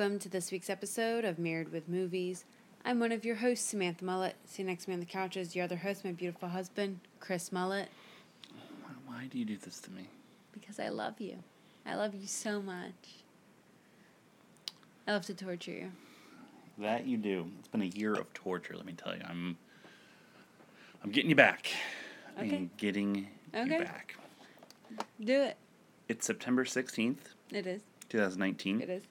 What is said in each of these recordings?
Welcome to this week's episode of Married with Movies. I'm one of your hosts, Samantha Mullet. See next to me on the couch is your other host, my beautiful husband, Chris Mullet. Why do you do this to me? Because I love you. I love you so much. I love to torture you. That you do. It's been a year of torture, let me tell you. I'm I'm getting you back. Okay. I'm getting Okay. you back. Do it. It's September 16th, It is. 2019. It is.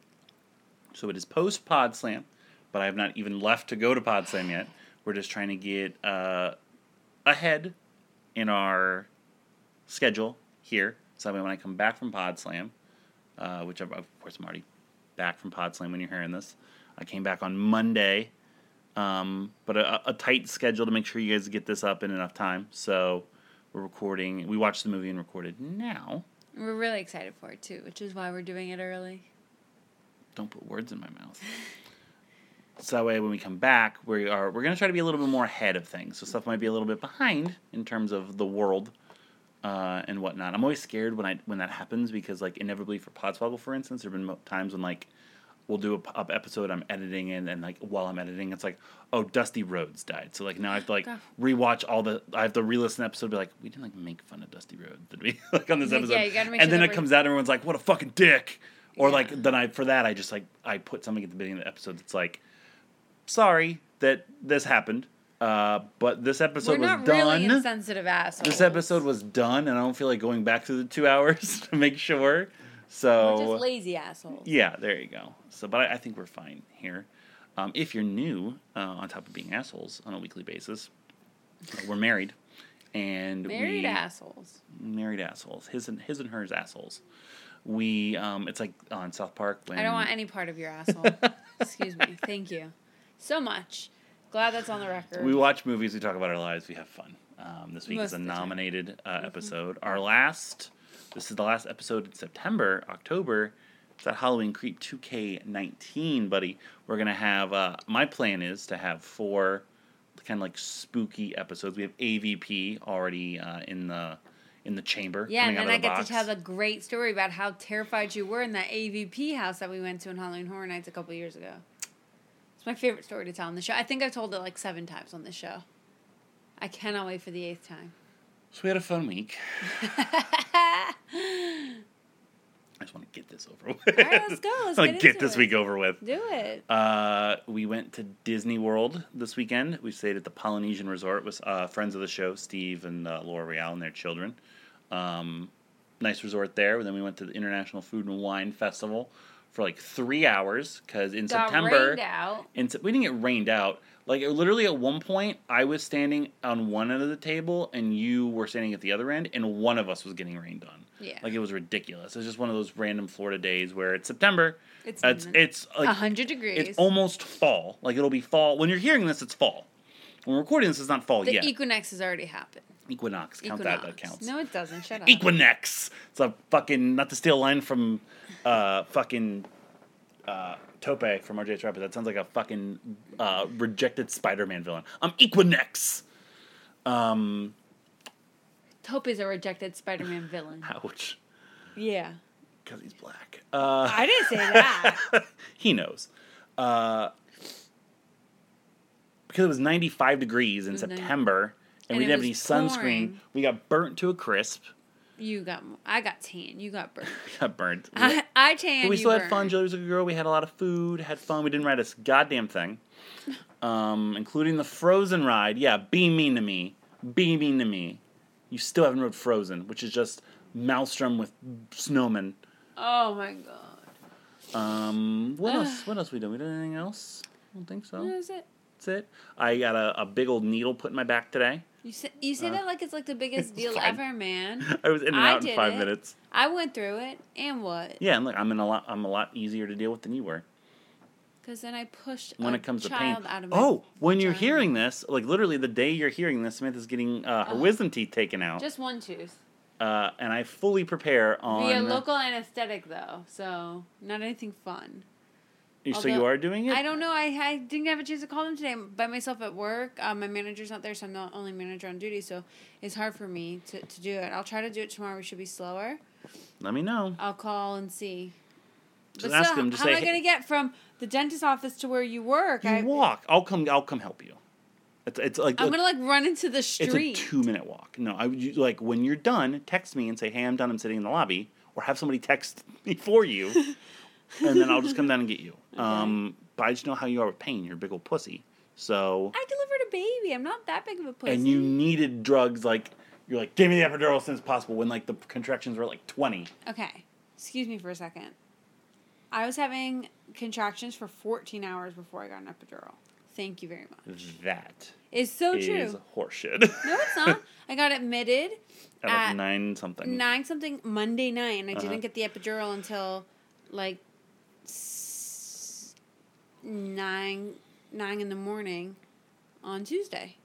So it is post Pod Slam, but I have not even left to go to Pod Slam yet. We're just trying to get uh, ahead in our schedule here. So that way when I come back from Pod Slam, uh, which of of course I'm already back from Pod Slam when you're hearing this. I came back on Monday, um, but a, a tight schedule to make sure you guys get this up in enough time. So we're recording. We watched the movie and recorded now. We're really excited for it too, which is why we're doing it early. Don't put words in my mouth. so that way, when we come back, we are we're gonna try to be a little bit more ahead of things. So stuff might be a little bit behind in terms of the world uh, and whatnot. I'm always scared when I when that happens because like inevitably for Podswoggle, for instance, there've been times when like we'll do a up episode I'm editing and and like while I'm editing, it's like oh Dusty Rhodes died. So like now I have to like rewatch all the I have to re-listen to the episode. And be like we didn't like make fun of Dusty Rhodes, did we? like on this Like, episode. yeah, you gotta make and sure then it we're- comes out, everyone's like, "What a fucking dick!" Or Yeah. like then I for that I just like I put something at the beginning of the episode that's like, "Sorry that this happened, uh, but this episode was done. really insensitive assholes. this episode was done, and I don't feel like going back through the two hours to make sure." We're So just lazy assholes. yeah, there you go. So, but I, I think we're fine here. Um, if you're new, uh, on top of being assholes on a weekly basis, uh, we're married, and Married we assholes. married assholes. His and his and hers assholes. We um, it's like on South Park when I don't want any part of your asshole. Excuse me. Thank you so much. Glad that's on the record. we watch movies. We talk about our lives. We have fun. Um, this week Most is a of the time. Mm-hmm. nominated uh, episode. Our last. This is the last episode in September, October. It's that Halloween Creep 2K19, buddy. We're gonna have. Uh, my plan is to have four kind of like spooky episodes. We have AVP already uh, in the in the chamber. yeah, and then I the get box. to tell the great story about how terrified you were in that AVP house that we went to in Halloween Horror Nights a couple years ago. It's my favorite story to tell on the show. I think I've told it like seven times on this show. I cannot wait for the eighth time. So we had a fun week. I just want to get this over with. All right, let's go. Let's get get this it. week over with. Do it. Uh, we went to Disney World this weekend. We stayed at the Polynesian Resort with uh, friends of the show, Steve and uh, Laura Real and their children. Um, nice resort there. And then we went to the International Food and Wine Festival for like three hours because in Got September, rained out. in, we didn't get rained out. Like literally at one point, I was standing on one end of the table and you were standing at the other end, and one of us was getting rained on. Yeah. Like it was ridiculous. It's just one of those random Florida days where it's September. It's It's it's like 100 degrees. it's almost fall. Like it'll be fall. When you're hearing this, it's fall. When we're recording this, it's not fall the yet. equinox has already happened. Equinox. Count Equinox. that. That counts. No, it doesn't. Shut up. Equinex. It's a fucking not to steal a line from uh fucking uh Tope from RJ's Rapid. That sounds like a fucking uh rejected Spider-Man villain. I'm Equinox. Um Tope is a rejected Spider-Man villain. ouch. Yeah. Because he's black. Uh I didn't say that. he knows. Uh because it was 95 degrees in was 90 September and, And we didn't have any sunscreen. pouring. We got burnt to a crisp. You got. I got tan. You got burnt. Got burnt. I, I tan. But we still had fun. Julie was a good girl. We had a lot of food, had fun. We didn't ride a goddamn thing, um, including the Frozen ride. Yeah, be mean to me. Be mean to me. You still haven't rode Frozen, which is just Maelstrom with snowmen. Oh my god. Um, what else? What else we doing? We doing anything else? I don't think so. What is it? That's it. I got a, a big old needle put in my back today. You say you say Uh, that like it's like the biggest deal fine. ever, man. I was in and I out in five it. minutes. I went through it, and what? Yeah, and look, I'm in a lot. I'm a lot easier to deal with than you were Because then I pushed when it comes to pain. out of my Oh, when you're hearing this, like literally the day you're hearing this, Samantha's getting uh, her Ugh. wisdom teeth taken out, Just one tooth. uh, and I fully prepare on. Via local anesthetic, though, so not anything fun. So you are doing it. I don't know. I, I didn't have a chance to call them today. I'm by myself at work. Um, my manager's not there, so I'm the only manager on duty. So it's hard for me to, to do it. I'll try to do it tomorrow. We should be slower. Let me know. I'll call and see. Just but ask still, just how am I going to get from the dentist office to where you work? You I, walk. I'll come. I'll come help you. It's it's like I'm going to like run into the street. it's a two minute walk. No, I would like when you're done, text me and say, "Hey, I'm done. I'm sitting in the lobby," or have somebody text me for you, and then I'll just come down and get you. Um, but I just know how you are with pain. You're a big old pussy. So I delivered a baby. I'm not that big of a pussy. and you needed drugs like you're like, give me the epidural as soon as possible when like the contractions were like twenty. Okay. Excuse me for a second. I was having contractions for 14 hours before I got an epidural. Thank you very much. That is so is true. horseshit. No, it's not. I got admitted Out At nine something. nine something Monday night, and I Uh-huh. didn't get the epidural until like nine nine in the morning on Tuesday.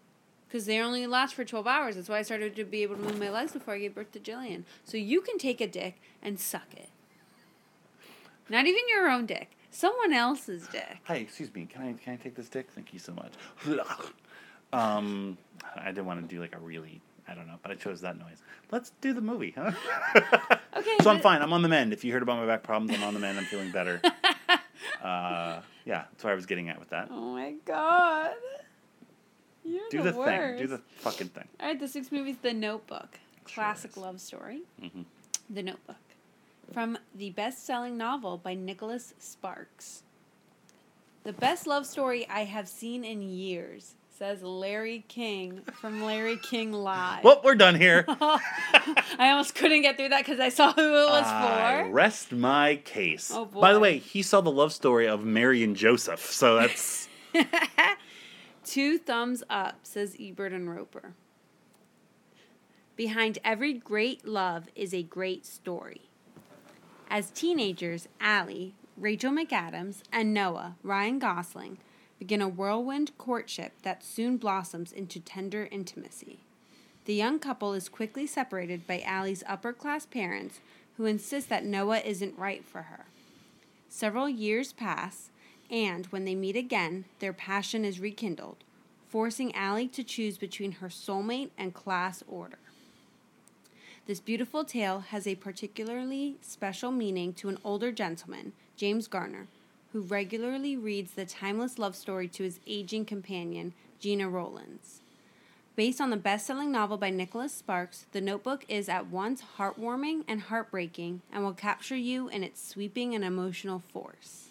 Because they only last for 12 hours. That's why I started to be able to move my legs before I gave birth to Jillian. So you can take a dick and suck it. Not even your own dick. Someone else's dick. Hi, excuse me. Can I can I take this dick? Thank you so much. Um, I didn't want to do like a really I don't know, but I chose that noise. Let's do the movie, huh? Okay. so I'm fine. I'm on the mend. If you heard about my back problems, I'm on the mend. I'm feeling better. uh, yeah, that's what I was getting at with that. Oh my god. You're Do the, the thing. Do the fucking thing. All right, this week's movie is The Notebook. Classic love story. Mhm. The Notebook. From the best selling novel by Nicholas Sparks. The best love story I have seen in years, says Larry King from Larry King Live. Well, we're done here. I almost couldn't get through that because I saw who it was I for. rest my case. Oh, boy. By the way, he saw the love story of Mary and Joseph, so that's Two thumbs up, says Ebert and Roeper. Behind every great love is a great story. As teenagers, Allie, Rachel McAdams, and Noah, Ryan Gosling, begin a whirlwind courtship that soon blossoms into tender intimacy. The young couple is quickly separated by Allie's upper class parents, who insist that Noah isn't right for her. Several years pass, and when they meet again, their passion is rekindled, forcing Allie to choose between her soulmate and class order. This beautiful tale has a particularly special meaning to an older gentleman, James Garner, who regularly reads the timeless love story to his aging companion, Gena Rowlands. Based on the best selling novel by Nicholas Sparks, The Notebook is at once heartwarming and heartbreaking and will capture you in its sweeping and emotional force.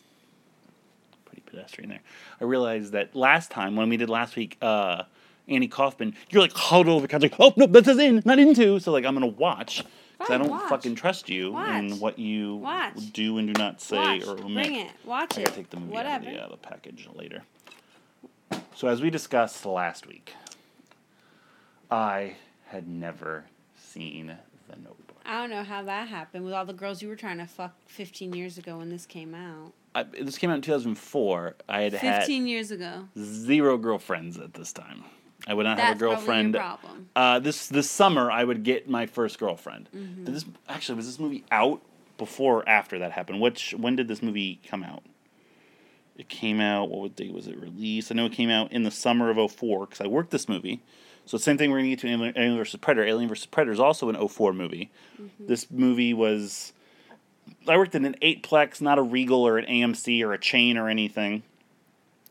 pretty pedestrian there. I realized that last time when we did last week, uh, Annie Kaufman, you're like huddled over the couch, like, oh no, this is in, not into. So like I'm gonna watch because I don't watch. fucking trust you Watch. in what you Watch. do and do not say Watch, or omit. bring it, watch I it, gotta take the movie out of the, uh, the package later. So as we discussed last week, I had never seen the Notebook. I don't know how that happened with all the girls you were trying to fuck 15 years ago when this came out. I, this came out in 2004. I had 15 years ago. zero girlfriends at this time. I would not That's have a girlfriend. problem. Uh, this this summer, I would get my first girlfriend. Mm-hmm. Did this actually was this movie out before or after that happened? Which when did this movie come out? It came out. What date was it released? I know it came out in the summer of 04 because I worked this movie. So the same thing. We're gonna get to Alien, Alien vs Predator. Alien vs Predator is also an 04 movie. Mm-hmm. This movie was. I worked in an eightplex, not a Regal or an AMC or a chain or anything.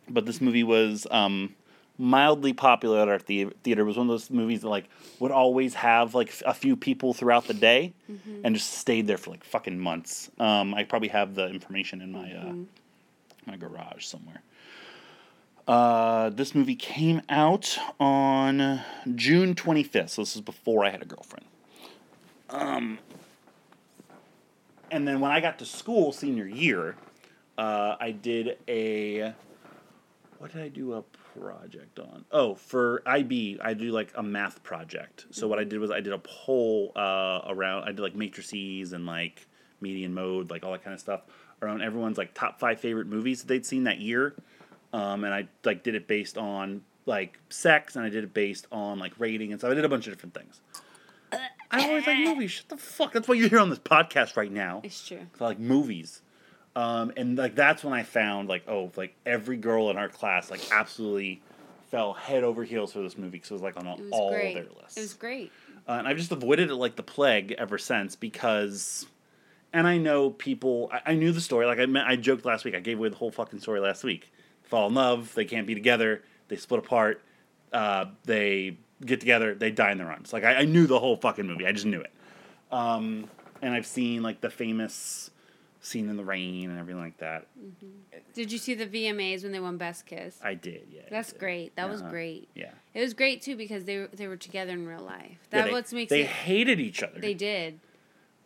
But this movie was um, mildly popular at our the- theater. It was one of those movies that like would always have like a few people throughout the day, and just stayed there for like fucking months. Um, I probably have the information in my uh, my garage somewhere. Uh, this movie came out on June 25th, so this is before I had a girlfriend. Um, and then when I got to school senior year, uh, I did a what did I do a project on? Oh, for IB, I do like a math project. So what I did was I did a poll uh, around. I did like matrices and like median mode, like all that kind of stuff around everyone's like top five favorite movies that they'd seen that year. Um, and I like did it based on like sex, and I did it based on like rating and stuff. I did a bunch of different things. I always like movies. Shut the fuck. That's why you're here on this podcast right now. It's true. Like movies. Um, and like that's when I found like oh like every girl in our class like absolutely fell head over heels for this movie because it was like on was all great. their lists. It was great. Uh, and I've just avoided it like the plague ever since because, and I know people. I, I knew the story. Like I, meant, I joked last week. I gave away the whole fucking story last week. Fall in love. They can't be together. They split apart. Uh, they get together. They die in their arms. Like I, I knew the whole fucking movie. I just knew it. Um, and I've seen like the famous scene in the rain and everything like that. Did you see the VMAs when they won Best Kiss? I did. Yeah. That's did. great. That was Uh-huh. great. Yeah. It was great too because they were, they were together in real life. Yeah, That they, what makes they it. hated each other. They did.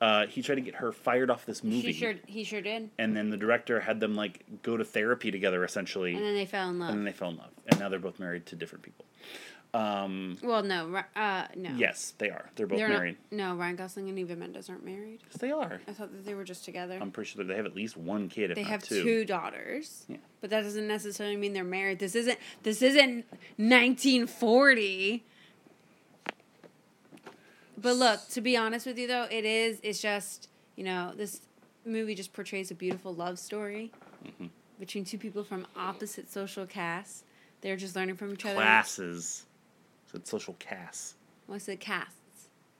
Uh, he tried to get her fired off this movie. He sure he sure did. and then the director had them like go to therapy together essentially And then they fell in love. and then they fell in love and now they're both married to different people um, well, no, uh, no. yes they are they're both They're married Not, no, Ryan Gosling and Eva Mendes aren't married. yes they are I thought that they were just together. i'm pretty sure that they have at least one kid if they have two. two. daughters. Yeah. But that doesn't necessarily mean they're married. This isn't this isn't 1940. But look, to be honest with you though, it is it's just, you know, this movie just portrays a beautiful love story Mm-hmm. between two people from opposite social castes. They're just learning from each other. classes said social casts What's it casts?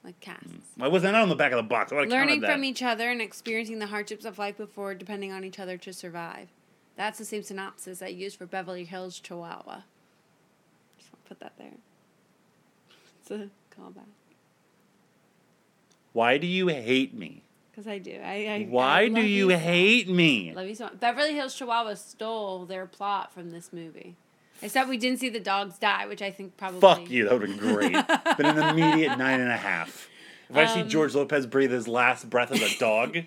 Like casts. Mm. why wasn't that on the back of the box I would've Learning counted from each other and experiencing the hardships of life before depending on each other to survive. That's the same synopsis I used for Beverly Hills Chihuahua. Just want to put that there. It's a callback. why do you hate me Because I do. I, I why I do love you hate me Love you so much. Beverly Hills Chihuahua stole their plot from this movie. Except we didn't see the dogs die, which I think probably. fuck you that would have been great been an immediate nine and a half if i see Um, george lopez breathe his last breath as a dog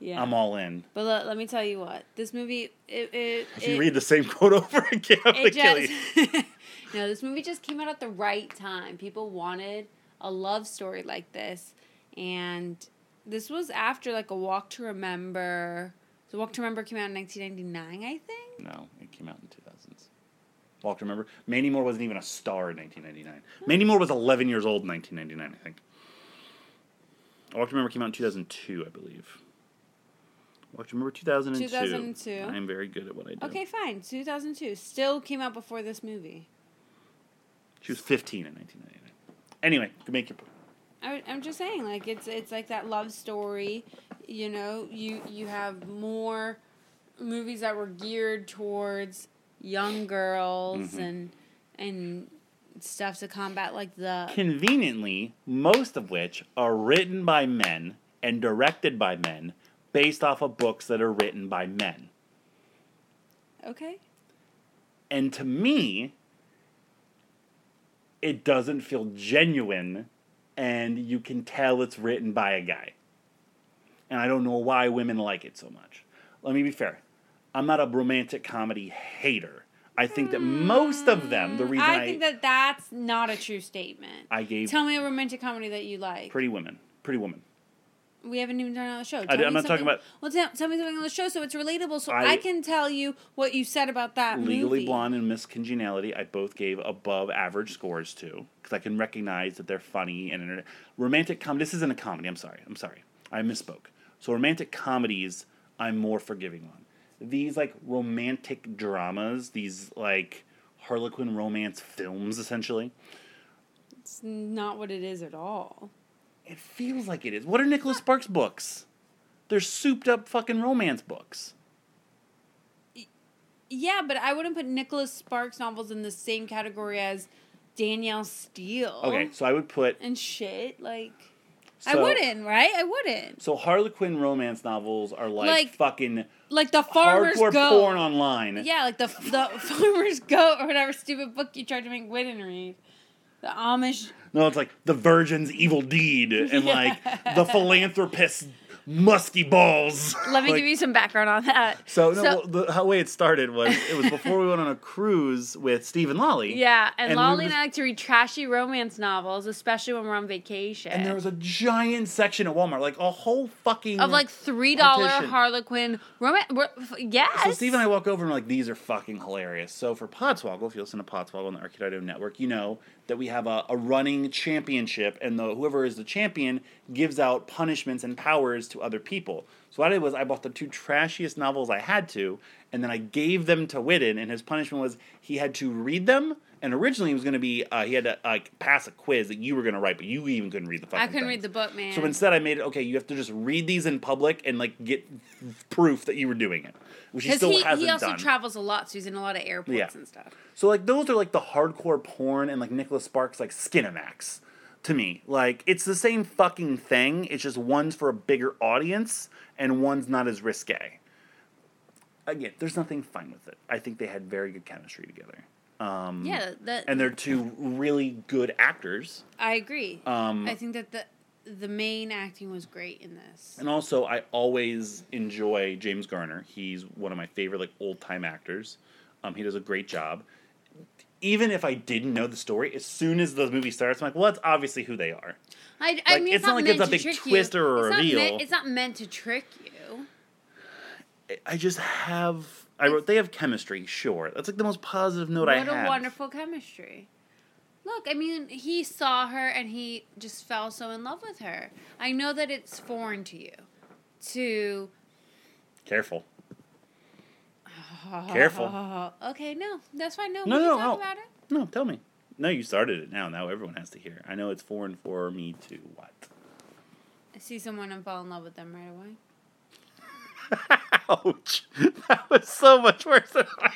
Yeah. i'm all in But let, let me tell you what. This movie. It, it, If you it- read the same quote over again, I'm gonna it kill you. just no this movie just came out at the right time people wanted a love story like this and this was after like a walk to remember the walk to remember came out in 1999 i think No, it came out in 2000s. Walk to remember. Mandy Moore wasn't even a star in 1999. Mandy Moore was 11 years old in 1999, I think. Walk to remember came out in 2002, I believe. Walk to remember 2002. 2002. I am very good at what I do. okay fine 2002 still came out before this movie She was 15 in 1999. Anyway, make your point. I, I'm just saying, like it's it's like that love story. You know, you you have more movies that were geared towards young girls Mhm. and and stuff to combat like the Conveniently, most of which are written by men and directed by men based off of books that are written by men. okay. And to me, it doesn't feel genuine, and you can tell it's written by a guy. And I don't know why women like it so much. Let me be fair. I'm not a romantic comedy hater. I think that most of them, the reason I, I think that that's not a true statement. I gave Tell me a romantic comedy that you like. Pretty Women, Pretty Woman. we haven't even done it on the show. Tell I, am not talking about- Well, tell, tell me something on the show so it's relatable, so I, I- can tell you what you said about that Legally movie. Blonde and Miss Congeniality, I both gave above average scores to because I can recognize that they're funny and romantic comedy. This isn't a comedy. I'm sorry. I'm sorry. I misspoke. So romantic comedies, I'm more forgiving on. These like romantic dramas, these like Harlequin romance films, essentially. It's not what it is at all. It feels like it is. What are Nicholas Sparks books? They're souped up fucking romance books. Yeah, but I wouldn't put Nicholas Sparks novels in the same category as Danielle Steel. Okay, so I would put And shit, like I wouldn't, right? I wouldn't. So Harlequin romance novels are like, Like, fucking Like the farmer's hardcore goat. porn online. Yeah, like the the farmer's goat or whatever stupid book you tried to make Whitten read. The Amish. No, it's like the Virgin's Evil Deed and like the philanthropist's musky balls. Let me Like, give you some background on that. So, no, well, the how way it started was it was before we went on a cruise with Steve and Lolly. yeah, and, and we Lolly were and I like to read trashy romance novels, especially when we're on vacation. And there was a giant section at Walmart, like a whole fucking of like three dollar. Harlequin romance. Yes. So Steve and I walk over and we're like, these are fucking hilarious. So for Podswoggle, if you listen to Podswoggle on the Arcade Network, you know that we have a, a running championship, and the whoever is the champion gives out punishments and powers to other people. So what I did was I bought the two trashiest novels I had to, and then I gave them to Whitten, and his punishment was he had to read them. And originally it was going to be uh, he had to like pass a quiz that you were going to write, but you even couldn't read the fucking. I couldn't things. read the book, man. So instead, I made it okay. You have to just read these in public and like get proof that you were doing it, which he because still he, hasn't he also done. travels a lot, so he's in a lot of airports Yeah. and stuff. so like those are like the hardcore porn and like Nicholas Sparks like Skinamax to me. Like it's the same fucking thing. It's just one's for a bigger audience and one's not as risque. Again, there's nothing fine with it. I think they had very good chemistry together. Um, Yeah, that and they're two really good actors. I agree. Um, I think that the the main acting was great in this. And also, I always enjoy James Garner. He's one of my favorite like old time actors. Um, he does a great job. Even if I didn't know the story, as soon as the movie starts, I'm like, well, that's obviously who they are. I, I Like, mean, it's it's, not not, like it's a big twist you. or a it's Not reveal. meant, it's not meant to trick you. I just have. I wrote they have chemistry. Sure, that's like the most positive note I what have. a wonderful chemistry. Look, I mean, he saw her and he just fell so in love with her. I know that it's foreign to you. To Careful. Careful. Okay, no, that's fine. No, No, we no, talk no. about it. No, tell me. No, you started it now. Now everyone has to hear. I know it's foreign for me to what. I see someone and fall in love with them right away. Ouch! That was so much worse than I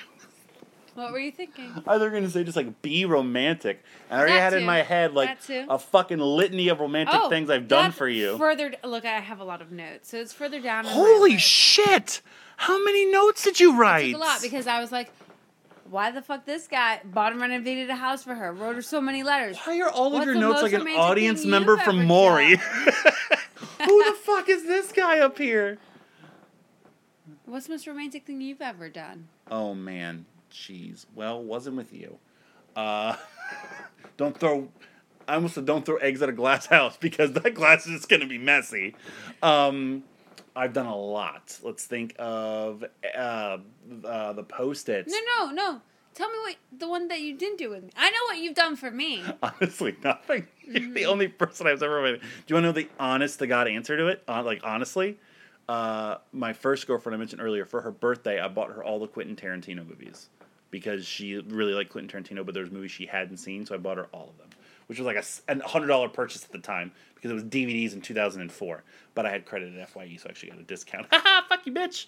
What were you thinking? I they were gonna say just like be romantic. And I already That had in my head like a fucking litany of romantic oh, things I've done Oh, for you. Further, look, I have a lot of notes, so it's further down. Holy shit! How many notes did you write? a lot because I was like, why the fuck this guy and renovated a house for her, wrote her so many letters. Why are all of What's your notes like an audience member from Maury? Who the fuck is this guy up here? What's the most romantic thing you've ever done? Oh man, jeez. Well, wasn't with you. Uh, don't throw. I almost said don't throw eggs at a glass house because that glass is just gonna be messy. Um, I've done a lot. Let's think of uh, uh, the post-its. No, no, no. Tell me what the one that you didn't do with me. I know what you've done for me. Honestly, nothing. You're the only person I've ever met. Do you want to know the honest to God answer to it? Uh, like honestly, uh, my first girlfriend I mentioned earlier for her birthday, I bought her all the Quentin Tarantino movies because she really liked Quentin Tarantino, but there was movies she hadn't seen, so I bought her all of them, which was like a hundred dollar purchase at the time because it was DVDs in two thousand and four. But I had credit at FYE, so I actually got a discount. Ha ha! fuck you, bitch.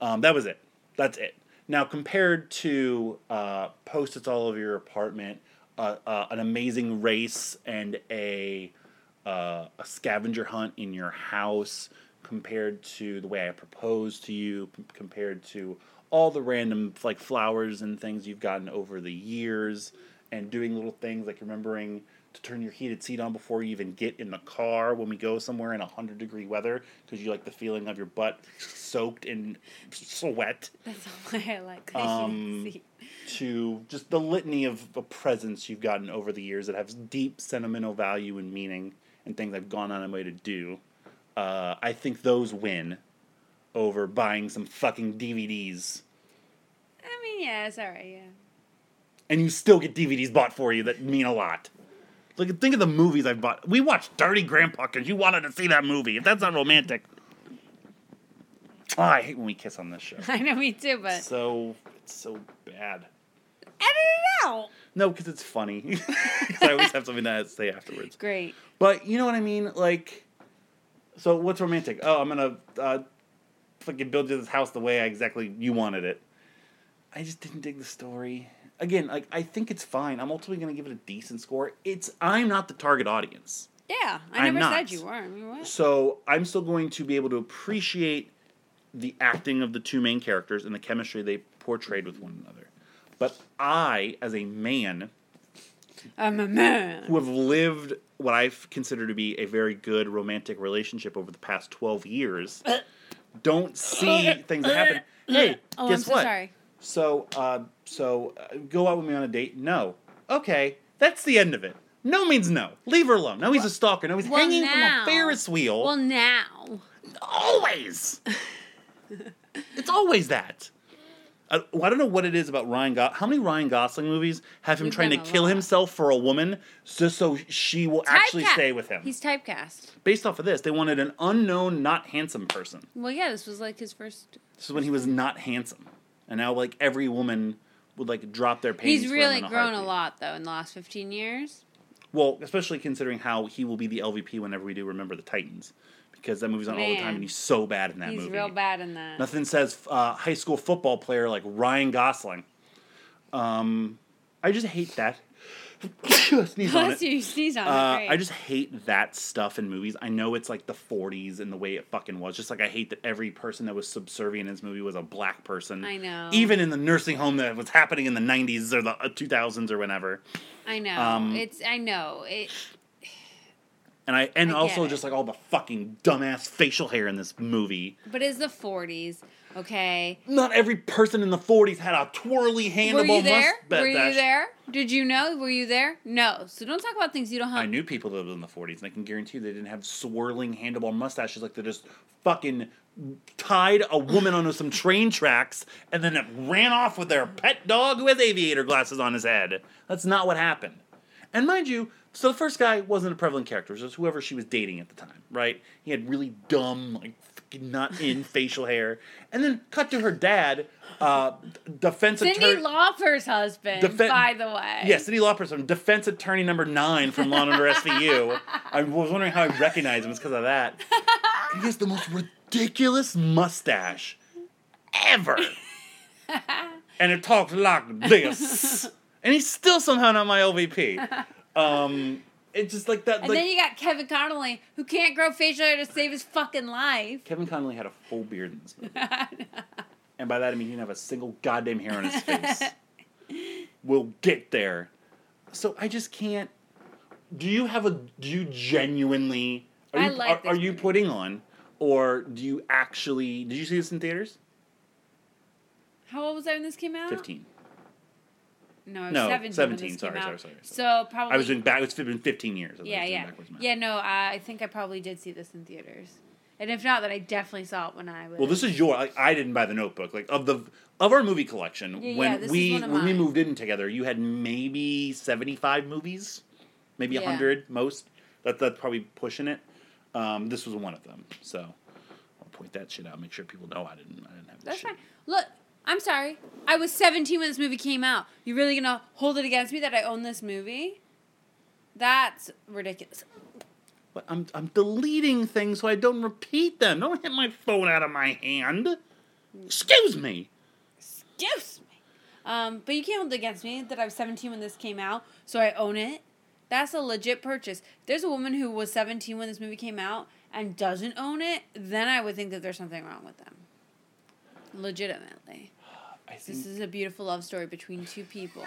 Um, that was it. That's it. Now compared to uh, post-its all over your apartment, uh, uh, an amazing race, and a uh, a scavenger hunt in your house, compared to the way I proposed to you, compared to all the random like flowers and things you've gotten over the years, and doing little things like remembering to turn your heated seat on before you even get in the car when we go somewhere in 100 degree weather because you like the feeling of your butt soaked in sweat. That's why I like Um, to just the litany of, the presents you've gotten over the years that have deep sentimental value and meaning and things I've gone on my way to do. Uh, I think those win over buying some fucking DVDs. I mean, yeah, it's all right. Yeah. And you still get DVDs bought for you that mean a lot. Like, think of the movies I've bought. We watched Dirty Grandpa because you wanted to see that movie. If that's not romantic. Oh, I hate when we kiss on this show. I know me too, but So, it's so bad. edit it out. No, because it's funny. 'Cause I always have something to say afterwards. Great. But you know what I mean? Like, so what's romantic? Oh, I'm gonna uh, fucking build you this house the way I exactly you wanted it. I just didn't dig the story. Again, like I think it's fine. I'm ultimately gonna give it a decent score. It's I'm not the target audience, Yeah, I I'm never not. said you were. I mean, what? so I'm still going to be able to appreciate the acting of the two main characters and the chemistry they portrayed with one another. But I, as a man, I'm a man. who have lived what I consider to be a very good romantic relationship over the past twelve years don't see things that happen. Hey, Oh, guess I'm so what? sorry. So, uh, so uh, go out with me on a date? No. Okay, that's the end of it. No means no. Leave her alone. Now he's a stalker. Now he's Well, hanging from a Ferris wheel. Well, now. always. it's always that. I, I don't know what it is about Ryan Gosling. How many Ryan Gosling movies have him We've trying to kill lot. himself for a woman just so she will actually stay with him? He's typecast. Based off of this, they wanted an unknown, not handsome person. Well, yeah, this was like his first. This is when he was not handsome, and now like every woman would like drop their panties. He's really a grown a lot though in the last fifteen years. Well, especially considering how he will be the LVP whenever we do Remember the Titans, because that movie's on all the time, and he's so bad in that He's movie. He's real bad in that. Nothing says uh, high school football player like Ryan Gosling. Um, I just hate that. Sneeze on it. you, sneeze on Uh, it. I just hate that stuff in movies. I know it's like the 40s and the way it fucking was. Just like I hate that every person that was subservient in this movie was a black person. I know. Even in the nursing home that was happening in the 90s or the uh, 2000s or whenever. I know. um, it's. I know. It. And I and I also just like all the fucking dumbass facial hair in this movie. But it's the forties. Okay. Not every person in the 40s had a twirly handlebar Were you there? mustache. Were you there? Did you know? Were you there? No. So don't talk about things you don't have. I knew people that lived in the 40s, and I can guarantee you they didn't have swirling handlebar mustaches like they just fucking tied a woman onto some train tracks and then it ran off with their pet dog has aviator glasses on his head. That's not what happened. And mind you, so the first guy wasn't a prevalent character, it was whoever she was dating at the time, right? He had really dumb, like not in facial hair. And then cut to her dad, uh, defense Cyndi attorney. Lauper's husband, Defen- by the way. Yeah, Cyndi Lauper, some defense attorney number nine from Law and Order SVU. I was wondering how I recognized him. It's because of that. And he has the most ridiculous mustache ever. and it talks like this. And he's still somehow not my LVP. Um, it's just like that. And like, then you got Kevin Connolly, who can't grow facial hair to save his fucking life. Kevin Connolly had a full beard in this movie. and by that I mean he didn't have a single goddamn hair on his face. we'll get there. So I just can't. Do you have a? Do you genuinely? Are I you, like are, are you putting on, or do you actually? Did you see this in theaters? How old was I when this came out? Fifteen. No, No, 17. 17, sorry, sorry, sorry, sorry. So probably. I was doing back. It's been fifteen years. Yeah, yeah, yeah. No, I think I probably did see this in theaters, and if not, then I definitely saw it when I was. Well, this is your. Like, I didn't buy the Notebook. Like of the of our movie collection. Yeah, when yeah, we when we moved in together, you had maybe seventy five movies, maybe Yeah. hundred most. That that's probably pushing it. Um, this was one of them. So I'll point that shit out. Make sure people know I didn't. I didn't have That's shit. fine. Look, I'm sorry. I was 17 when this movie came out. You really gonna hold it against me that I own this movie? That's ridiculous. But I'm I'm deleting things so I don't repeat them. Don't hit my phone out of my hand. Excuse me. Excuse me. Um, but you can't hold it against me that I was 17 when this came out, so I own it. That's a legit purchase. There's a woman who was 17 when this movie came out and doesn't own it, then I would think that there's something wrong with them. Legitimately. I This is a beautiful love story between two people.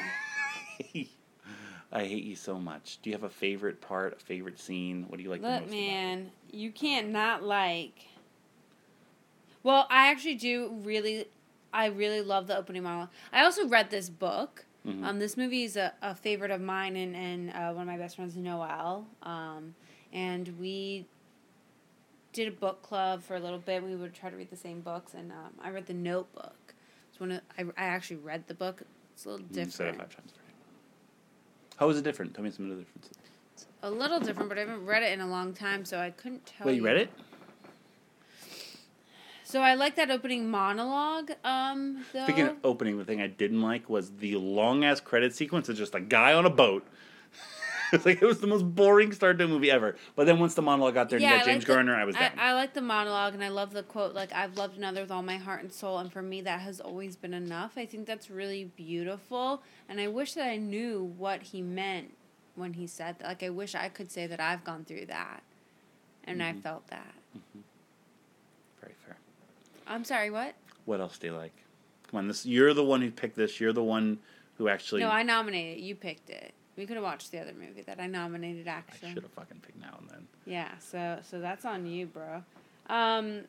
I hate you so much. Do you have a favorite part, a favorite scene? What do you like the most? Look, about it? man, you can't not like. Well, I actually do really, I really love the opening monologue. I also read this book. Mhm. Um, this movie is a, a favorite of mine and, and uh, one of my best friends, Noel. Um, and we did a book club for a little bit. We would try to read the same books, and um, I read The Notebook. It's one of, I, I actually read the book. It's a little You said it different. five times. How is it different? Tell me some of the differences. It's a little different, but I haven't read it in a long time, so I couldn't tell Wait, you read it? So I like that opening monologue. Um, though. Speaking of opening, the thing I didn't like was the long ass credit sequence of just a guy on a boat. it's like it was the most boring start to a movie ever. But then once the monologue got there and you got James like the- Garner, I was down. I, I like the monologue, and I love the quote. Like I've loved another with all my heart and soul, and for me that has always been enough. I think that's really beautiful, and I wish that I knew what he meant when he said that. Like I wish I could say that I've gone through that, and I Mhm. felt that. Very fair. I'm sorry. What? What else do you like? Come on, this you're the one who picked this. You're the one who actually. No, I nominated. it. You picked it. We could have watched the other movie that I nominated. Actually, I should have fucking picked now and then. yeah. So so that's on you, bro. Um,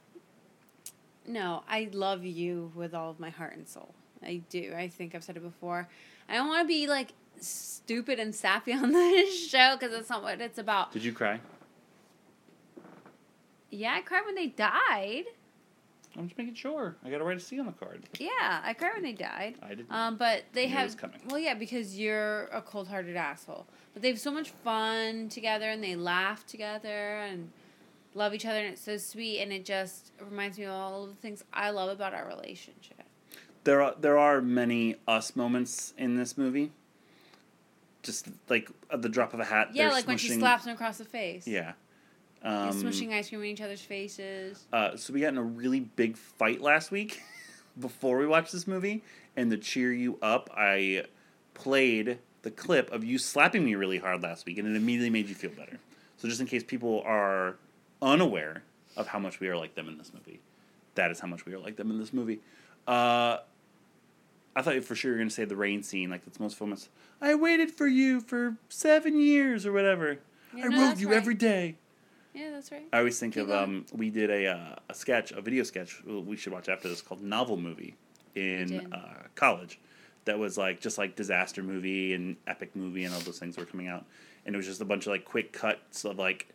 no, I love you with all of my heart and soul. I do. I think I've said it before. I don't want to be like stupid and sappy on this show because that's not what it's about. Did you cry? Yeah, I cried when they died. I'm just making sure. I got to write a C on the card. Yeah, I cried when they died. I did. Um, but they Knew it have coming. well, yeah, because you're a cold-hearted asshole. But they have so much fun together, and they laugh together, and love each other, and it's so sweet. And it just reminds me of all of the things I love about our relationship. there are there are many us moments in this movie. Just like at the drop of a hat. Yeah, they're like when she smushing- slaps him across the face. Yeah. Um, smushing ice cream in each other's faces. Uh, so we got in a really big fight last week before we watched this movie, and to cheer you up, I played the clip of you slapping me really hard last week, and it immediately made you feel better. So just in case people are unaware of how much we are like them in this movie, that is how much we are like them in this movie. Uh, I thought for sure you were gonna say the rain scene, like that's most famous. I waited for you for seven years or whatever. Yeah, I no, wrote you right. every day. Yeah, that's right. I always think Keep of um, we did a uh, a sketch, a video sketch we should watch after this called Novel Movie in uh, college. That was like just like disaster movie and epic movie and all those things were coming out, and it was just a bunch of like quick cuts of like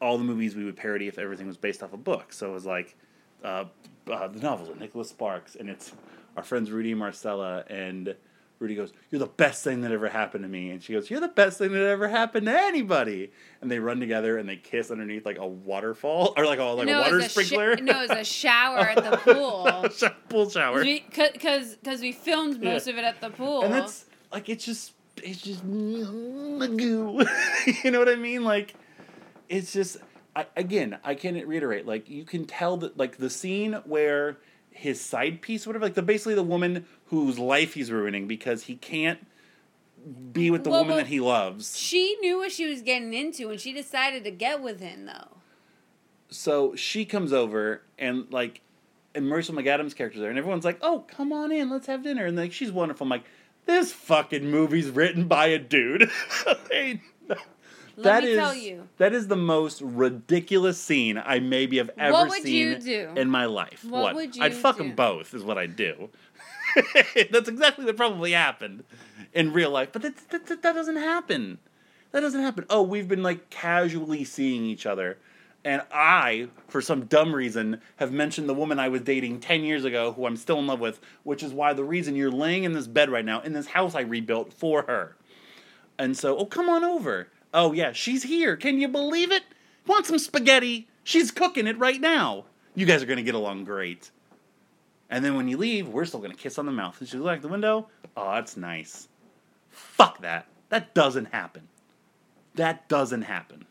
all the movies we would parody if everything was based off a book. So it was like uh, uh, the novels of Nicholas Sparks, and it's our friends Rudy and Marcella, and Rudy goes, "You're the best thing that ever happened to me," and she goes, "You're the best thing that ever happened to anybody." And they run together and they kiss underneath like a waterfall or like a like a no, water it's a sh- sprinkler. no, it's a shower at the pool. pool shower. Because because we filmed most Yeah. of it at the pool. and that's like it's just it's just goo. you know what I mean? Like it's just I, again I can't reiterate like you can tell that like the scene where his side piece whatever like the basically the woman whose life he's ruining because he can't be with the Well, woman that he loves. She knew what she was getting into, and she decided to get with him, though. So she comes over and like and Marissa McAdams' character's there and everyone's like, "Oh, come on in, let's have dinner." And like she's wonderful. I'm like, "This fucking movie's written by a dude." Let that me is- tell you. That is the most ridiculous scene I maybe have ever What would seen you do? in my life. What would you do? I'd fuck them both, is what I'd do. That's exactly what probably happened in real life. But that, that, that, that doesn't happen. That doesn't happen. Oh, we've been like casually seeing each other. And I, for some dumb reason, have mentioned the woman I was dating 10 years ago who I'm still in love with, which is why the reason you're laying in this bed right now, in this house I rebuilt for her. And so, oh, come on over. Oh, yeah, she's here. Can you believe it? Want some spaghetti? She's cooking it right now. You guys are going to get along great. And then when you leave, we're still going to kiss on the mouth. And she look out the window. Oh, that's nice. Fuck that. That doesn't happen. That doesn't happen.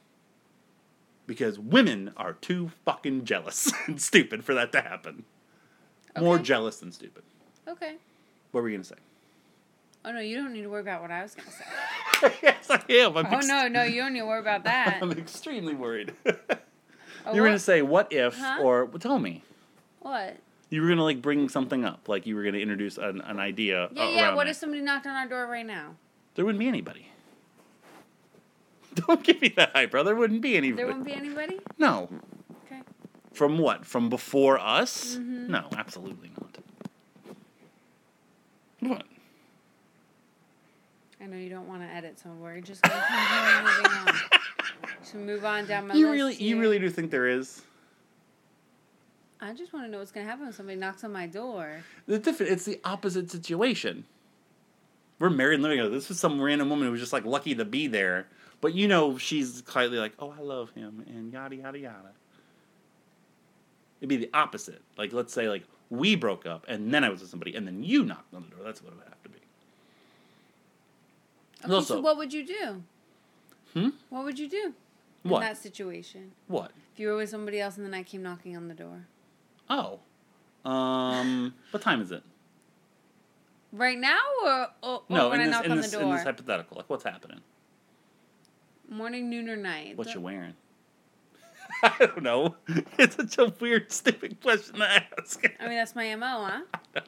Because women are too fucking jealous and stupid for that to happen. More jealous than stupid. Okay. What were you going to say? Oh no, you don't need to worry about what I was gonna say. yes, I am. I'm Oh ex- no, no, you don't need to worry about that. I'm extremely worried. Oh, you were gonna say what if Huh? or well, tell me. What? You were gonna like bring something up, like you were gonna introduce an, an idea. Yeah, yeah. What that. if somebody knocked on our door right now? There wouldn't be anybody. Don't give me that hype, bro. There wouldn't be anybody. There wouldn't be anybody. No. Okay. From what? From before us? Mhm. No, absolutely not. What? I know you don't want to edit, so we're just continue moving on. So move on down my You list. really, you here. really do think there is? I just want to know what's gonna happen when somebody knocks on my door. The different. It's the opposite situation. We're married and living together. This is some random woman who was just like lucky to be there, but you know she's quietly like, "Oh, I love him," and yada yada yada. It'd be the opposite. Like, let's say like we broke up, and then I was with somebody, and then you knocked on the door. That's what it would have to be. Okay, Also- so what would you do? Hmm? What would you do in What? that situation? What? If you were with somebody else and the night came knocking on the door. Oh, um, what time is it? Right now, or, or, no, when I this knock on this the in this hypothetical, like what's happening? Morning, noon, or night? What The- you wearing? I don't know. It's such a weird, stupid question to ask. I mean, that's my mo, huh?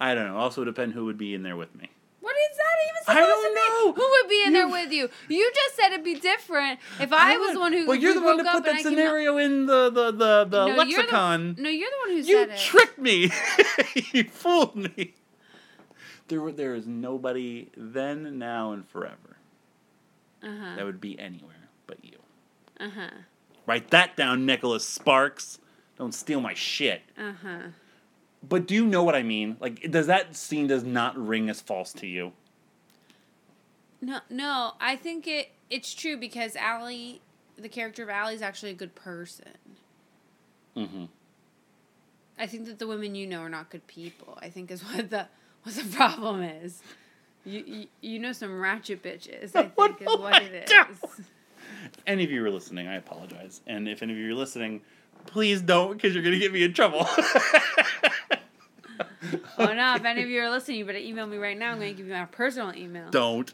I don't know. Also, depend who would be in there with me. What does that even supposed I don't to be? Who would be in there with you? You just said it'd be different if I, was the one who. Well, you're the one up put that I scenario in the the the, the No, you're the- lexicon. no, you're the one who you said it. You tricked me. you fooled me. There, there is nobody then, now, and forever Uh huh. that would be anywhere but you. Uh huh. Write that down, Nicholas Sparks. Don't steal my shit. Uh huh. But do you know what I mean? Like, does that scene does not ring as false to you? No, no. I think it it's true because Allie, the character of Allie, is actually a good person. Mm-hmm. I think that the women you know are not good people. I think is what the what the problem is. You you, you know some ratchet bitches. I think is Oh what my it God. is. Any of you are listening, I apologize. And if any of you are listening, please don't, because you're gonna get me in trouble. Oh no! If any of you are listening, you better email me right now. I'm going to give you my personal email. don't.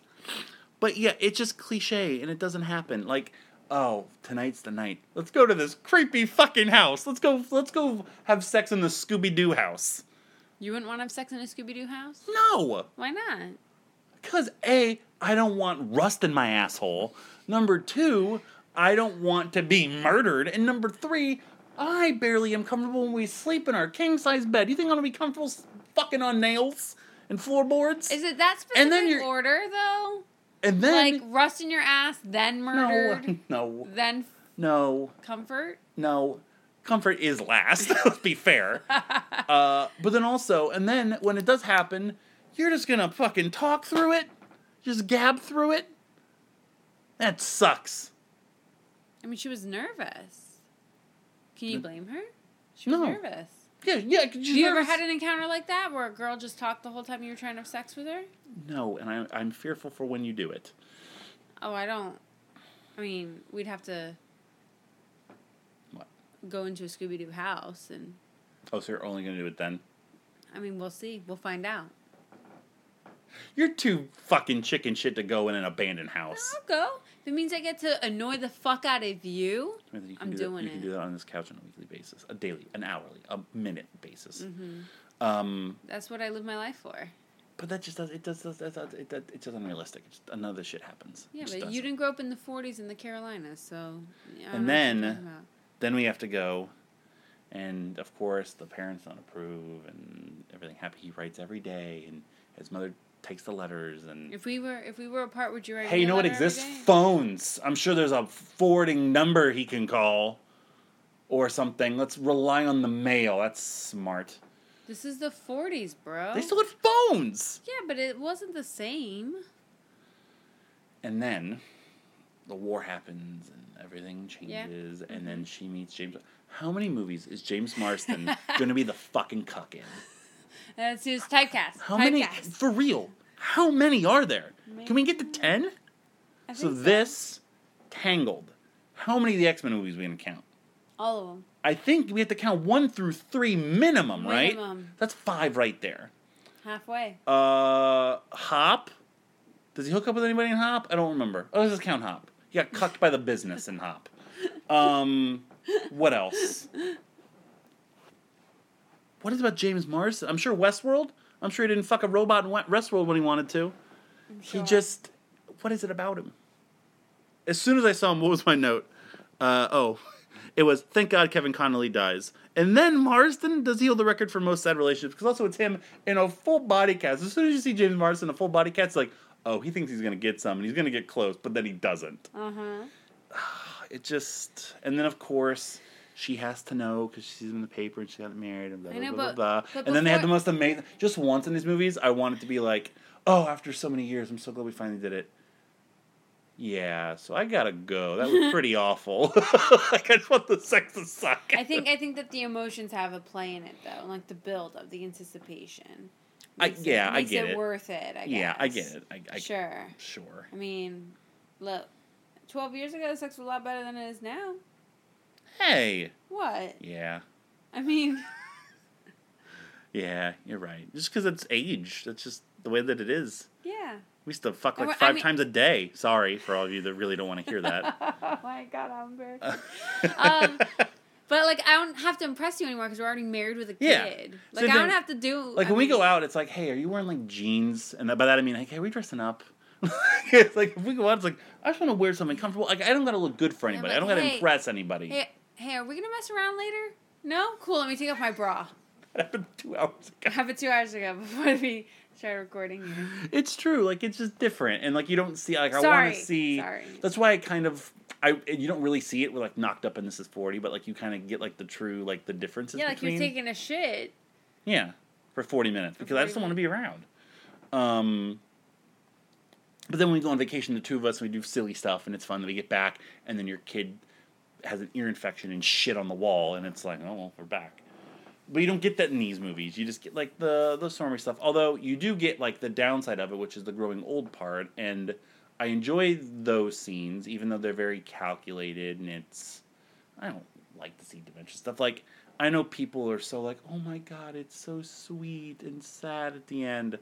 But yeah, it's just cliche, and it doesn't happen. Like, oh, tonight's the night. Let's go to this creepy fucking house. Let's go. Let's go have sex in the Scooby Doo house. You wouldn't want to have sex in a Scooby Doo house? No, Why not? because a, I don't want rust in my asshole. Number two, I don't want to be murdered. And number three, I barely am comfortable when we sleep in our king size bed. You think I'm gonna be comfortable fucking on nails and floorboards? Is it that specific And then you're- order though? and then Like rust in your ass, then murdered, no, no, then no. comfort? no, comfort is last. Let's be fair. Uh, but then also, and then when it does happen, you're just gonna fucking talk through it, just gab through it. That sucks. I mean, she was nervous. Can you blame her? She was No. nervous. Yeah, yeah. she's you ever had an encounter like that where a girl just talked the whole time you were trying to have sex with her? No, and I, I'm fearful for when you do it. Oh, I don't. I mean, we'd have to What? go into a Scooby Doo house, and Oh, so you're only gonna do it then? I mean, we'll see. We'll find out. You're too fucking chicken shit to go in an abandoned house. I'll go. It means I get to annoy the fuck out of you, Samantha, you I'm do that- doing You can it. do that on this couch on a weekly basis, a daily, an hourly, a minute basis. Mm-hmm. Um, that's what I live my life for. but that just does it does, does, does, does it, does it's just unrealistic. It's just, another shit happens. Yeah, but does. you didn't grow up in the 40s in the Carolinas, so. I And know what you're then- Then we have to go, and of course the parents don't approve, and everything happy. He writes every day, and his mother takes the letters, and If we were if we were apart, would you write? hey, you know what exists? Phones. I'm sure there's a forwarding number he can call, or something. Let's rely on the mail. That's smart. This is the 40s, bro. They still had phones. yeah, but it wasn't the same. And then the war happens and everything Yeah. changes, and Mm-hmm. then she meets James. How many movies is James Marsden going to be the fucking cuck in? That's his typecast. How typecast. many? For real? How many are there? Can we get to ten? I So this Tangled. How many of the X Men movies we gonna count? all of them. I think we have to count one through three minimum, right? Minimum. That's five right there. Halfway. Uh, Hop. Does he hook up with anybody in Hop? I don't remember. Oh, let's just count Hop. He got cucked by the business in Hop. Um, what else? What is about James Marsden? I'm sure Westworld. I'm sure he didn't fuck a robot in Westworld when he wanted to. He just. What is it about him? As soon as I saw him, what was my note? Uh, oh, it was thank God Kevin Connolly dies. And then Marsden does he hold the record for most sad relationships because also it's him in a full body cast. As soon as you see James Marsden in a full body cast, it's like, oh, he thinks he's gonna get some and he's gonna get close, but then he doesn't. Uh huh. It just and then of course she has to know because she's in the paper and she got married and blah I blah know, blah, but- blah, blah. And then they had the most amazing. Just once in these movies, I wanted to be like, oh, after so many years, I'm so glad we finally did it. Yeah, so I gotta go. That was pretty awful. like I just want the sex to suck. I think I think that the emotions have a play in it though, like the build of the anticipation. I- yeah, I makes get it, it. worth it. I guess. yeah, I get it. I, I sure. Sure. I mean, look, twelve years ago, the sex was a lot better than it is now. Hey. What? Yeah. I mean, Yeah, you're right. Just because it's age, that's just the way that it is. yeah. We used to fuck like wa- I five mean- times a day. Sorry for all of you that really don't want to hear that. oh my god, I'm embarrassed. um, but like, I don't have to impress you anymore because we're already married with a Yeah. kid. So Like, I then- don't have to do like I when we go out, it's like, hey, are you wearing like jeans? And by that I mean, like, hey, are we dressing up? it's like if we go out, it's like I just want to wear something comfortable. Like I don't gotta look good for anybody. but I don't gotta hey- impress anybody. Hey, hey, are we gonna mess around later? No? Cool, let me take off my bra. That happened two hours ago. it two hours ago before we started recording here. It's true. Like it's just different, and like you don't see. Like I want to see. sorry. That's why I kind of. I you don't really see it with like knocked up and this is forty, but like you kind of get like the true like the differences. Yeah, like between. you're taking a shit. Yeah, for 40 minutes because I just don't want to be around. Um, but then when we go on vacation, the two of us, we do silly stuff and it's fun. Then we get back, and then your kid has an ear infection and shit on the wall, and it's like, oh, well, we're back. But you don't get that in these movies. You just get like the the stormy stuff. Although you do get like the downside of it, which is the growing old part, and I enjoy those scenes, even though they're very calculated and it's. I don't like to see dementia stuff. Like I know people are so like, oh my god, it's so sweet and sad at the end.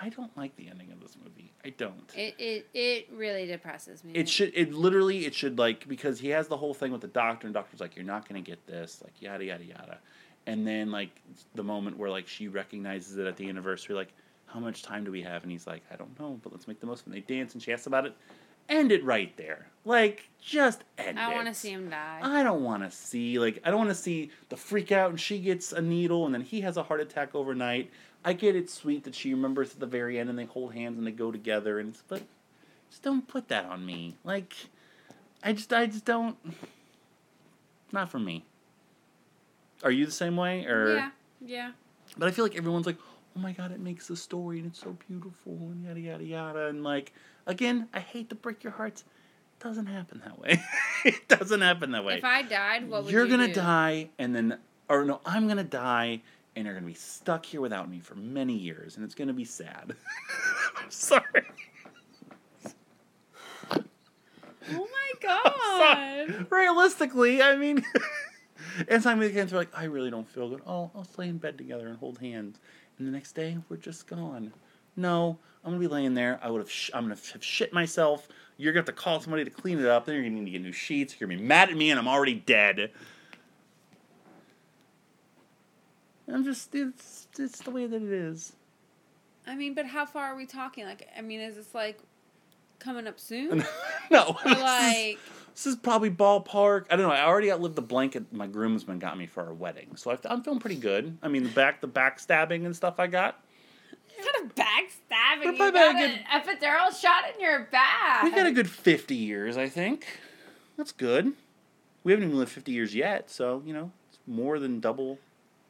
I don't like the ending of this movie. I don't. It it it really depresses me. It should. It literally. It should like because he has the whole thing with the doctor, and doctor's like, "You're not gonna get this," like yada yada yada, and then like the moment where like she recognizes it at the anniversary, like, "How much time do we have?" And he's like, "I don't know, but let's make the most of it." And they dance, and she asks about it. End it right there. Like just end I it. I want to see him die. I don't want to see like I don't want to see the freak out and she gets a needle and then he has a heart attack overnight. I get it's sweet that she remembers at the very end and they hold hands and they go together and it's, but just don't put that on me. Like I just I just don't not for me. Are you the same way or yeah, yeah. but I feel like everyone's like, "Oh my god, it makes the story and it's so beautiful and yada yada yada." And like again, I hate to break your hearts. It doesn't happen that way. it doesn't happen that way If I died, what would you're you gonna do? die and then or no i'm gonna die and you're gonna be stuck here without me for many years and it's gonna be sad. I'm sorry. Oh my god. realistically i mean and some kids are like i really don't feel good. Oh i'll lay in bed together and hold hands and the next day we're just gone. No i'm gonna be laying there. I would have sh- i'm gonna have shit myself. You're gonna have to call somebody to clean it up. Then you're gonna need to get new sheets. You're gonna be mad at me and i'm already dead i'm just it's it's the way that it is I mean, but how far are we talking? Like, I mean, is this like coming up soon? no Or like, This is probably ballpark. I don't know. I already outlived the blanket my groomsman got me for our wedding, so I, I'm feeling pretty good. I mean, the back, the backstabbing and stuff I got. what kind of backstabbing? You got an epidural shot in your back. We got a good 50 years, I think. That's good. We haven't even lived 50 years yet, so you know, it's more than double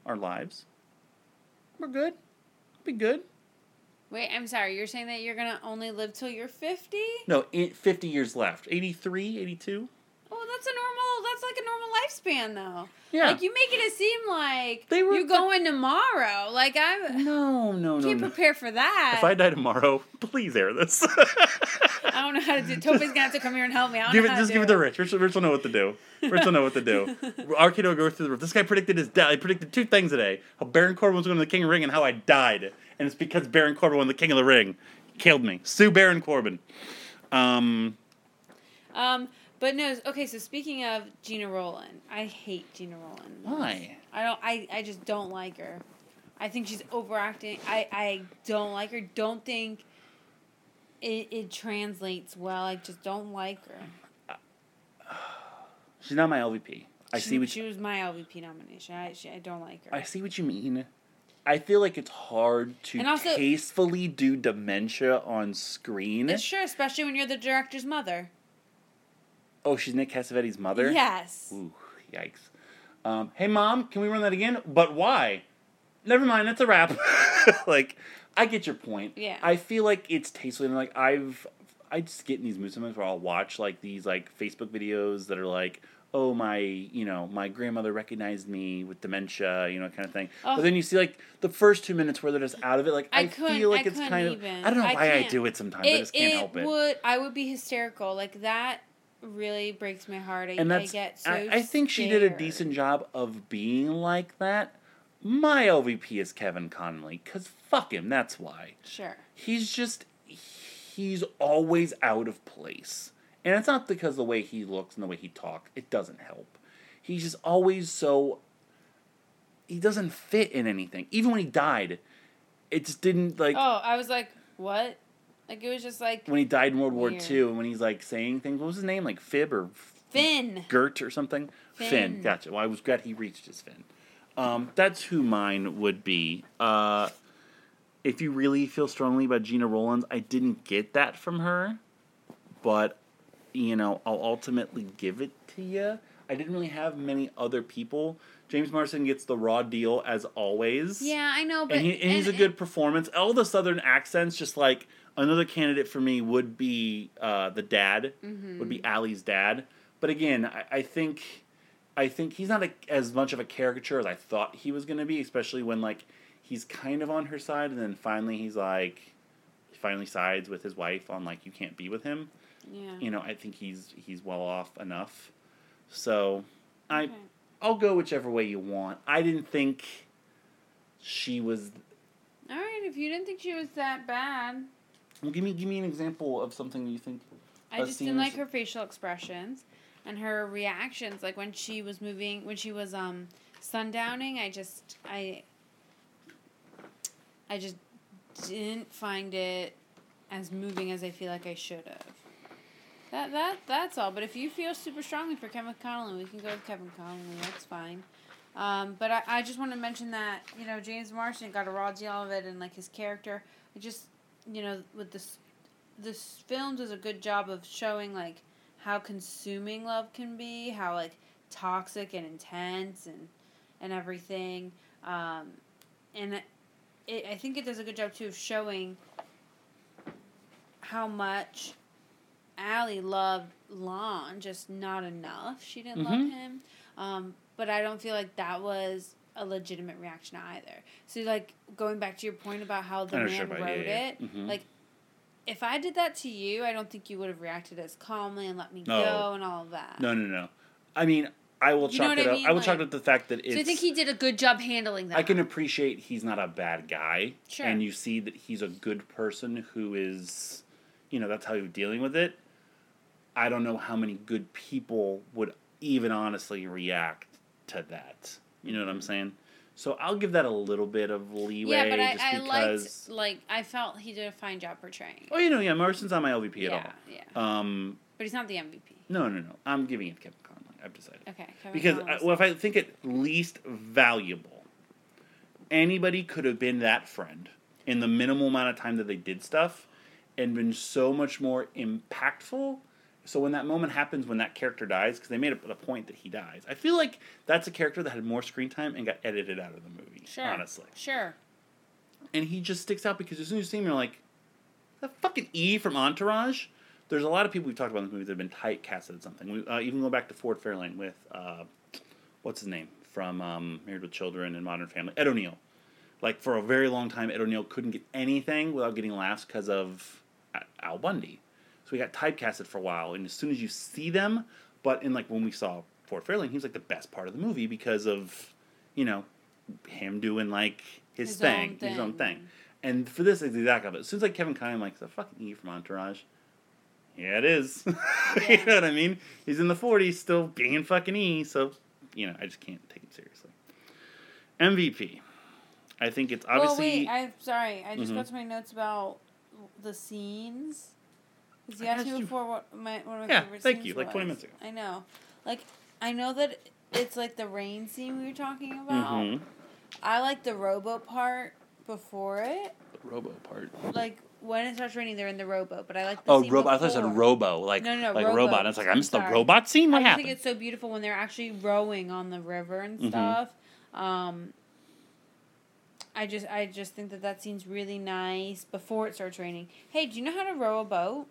our lives. We're good. Be good. Wait, I'm sorry. You're saying that you're gonna only live till you're 50? No, 50 years left. 83, 82. Oh, that's a normal. That's like a normal lifespan, though. Yeah. Like you making it seem like They were- you're going tomorrow. Like I No, no, no, can't no. prepare for that. If I die tomorrow, please air this. I don't know how to do. Toby's gonna have to come here and help me. I don't give know it, just give it to Rich. Rich. Rich will know what to do. Rich will know what to do. Arcade will go through the roof. This guy predicted his death. He predicted two things today: how Baron Corbin was going to the King of the Ring, and how I died. And it's because Baron Corbin won the King of the Ring. Killed me. Sue Baron Corbin. Um, Um, but no. Okay, so speaking of Gena Rowlands, I hate Gena Rowlands. why? I don't. I I just don't like her. I think she's overacting. I I don't like her. Don't think it it translates well. I just don't like her. She's not my LVP. I she, see what she you, was my LVP nomination. I she, I don't like her. I see what you mean. I feel like it's hard to also- tastefully do dementia on screen. It's sure, especially when you're the director's mother. Oh, she's Nick Cassavetes' mother. Yes. Ooh, yikes. Um, hey, mom, can we run that again? But why? Never mind, that's a wrap. like, I get your point. Yeah. I feel like it's tasteful, and like I've, I just get in these moods sometimes where I'll watch like these like Facebook videos that are like, oh my, you know, my grandmother recognized me with dementia, you know, kind of thing. Oh. But then you see like the first two minutes where they're just out of it. Like I I, feel like I it's kind of. I don't know I why I can't. do it sometimes. I just can't help it. would. I would be hysterical. Like that really breaks my heart. I, and I that's get so. I, I think she did a decent job of being like that. My LVP is Kevin Connolly because fuck him. That's why Sure. he's just he's always out of place, and it's not because the way he looks and the way he talks. It doesn't help. He's just always so. He doesn't fit in anything. Even when he died, it just didn't like. Oh, I was like, what? Like it was just like when he died in World War Weird. II, and when he's like saying things. What was his name? Like Fib or Finn. Gert or something? Finn. Finn. Gotcha. Well, I was glad he reached his Finn. Um, that's who mine would be. Uh, if you really feel strongly about Gena Rowlands, I didn't get that from her, but you know, I'll ultimately give it to you. I didn't really have many other people. James Marsden gets the raw deal as always. Yeah, I know, but and, he, and he's a good performance. All the southern accents, just like another candidate for me would be uh, the dad, Mm-hmm. would be Allie's dad. But again, I, I think, I think he's not a, as much of a caricature as I thought he was going to be, especially when like he's kind of on her side, and then finally he's like, he finally sides with his wife on like you can't be with him. Yeah. You know, I think he's he's well off enough. So, I Okay. I'll go whichever way you want. I didn't think she was All right, if you didn't think she was that bad, Well, give me give me an example of something you think. I just didn't like her facial expressions and her reactions. Like when she was moving, when she was um sundowning, I just I I just didn't find it as moving as I feel like I should have. That that that's all. But if you feel super strongly for Kevin Connolly, we can go with Kevin Connolly. That's fine. Um, but I, I just want to mention that you know James Marsden got a raw deal of it and like his character. It just you know with this this film does a good job of showing like how consuming love can be, how like toxic and intense and and everything. Um, and it, I think it does a good job too of showing how much Allie loved Lon, just not enough. She didn't love Mhm. him. Um, but I don't feel like that was a legitimate reaction either. So like going back to your point about how the man sure about- yeah, wrote yeah, it, mhm. like if I did that to you, I don't think you would have reacted as calmly and let me No. go and all of that. No, no, no. I mean, I will You know chalk it I up. mean? I will chalk Like- up the fact that it's. so I think he did a good job handling that. I can appreciate he's not a bad guy, Sure. and you see that he's a good person who is, you know, that's how he's dealing with it. I don't know how many good people would even honestly react to that. You know what I'm saying? So I'll give that a little bit of leeway. yeah, but I, just I because. liked like I felt he did a fine job portraying. Oh, you know, yeah, Marsden's not my LVP yeah, at yeah. all. Um, But he's not the MVP. no, no, no. I'm giving it to Kevin Connolly. I've decided. Okay. Kevin Because I, well, if I think it least valuable, anybody could have been that friend in the minimal amount of time that they did stuff, and been so much more impactful. So when that moment happens, when that character dies, because they made a point that he dies, I feel like that's a character that had more screen time and got edited out of the movie. sure. honestly, Sure. and he just sticks out because as soon as you see him, you're like, that fucking E from Entourage. There's a lot of people we've talked about in this movie that have been tight casted at something. We, uh, even go back to Ford Fairlane with, uh, what's his name from um, Married with Children and Modern Family, Ed O'Neill. Like for a very long time, Ed O'Neill couldn't get anything without getting laughs because of Al Bundy. So he got typecasted for a while, and as soon as you see them, but in like when we saw Ford Fairlane, he was like the best part of the movie because of, you know, him doing like his, His thing, own his own thing. thing. And for this, it's the exact opposite. As soon as like Kevin Kline, like, the fucking E from Entourage. Yeah, it is. you know what I mean? He's in the 40s, still being fucking E, so, you know, I just can't take it seriously. MVP. I think it's obviously. well, wait. I'm sorry. I just Mhm. got to my notes about the scenes. Because you I asked asked me you- before what my one of my Yeah, favorite thank scenes you, like 20 minutes ago. I know. Like, I know that it's like the rain scene we were talking about. Mhm. I like the rowboat part before it. The robo part. Like when it starts raining, they're in the rowboat. But I like the Oh, scene robo. I thought you before. said robo, like No, no, no, like rowboat. robot. And it's like I I'm missed the robot scene. What I just happened? think it's so beautiful when they're actually rowing on the river and Mhm. stuff. Um, I just, I just think that that scene's really nice before it starts raining. Hey, do you know how to row a boat?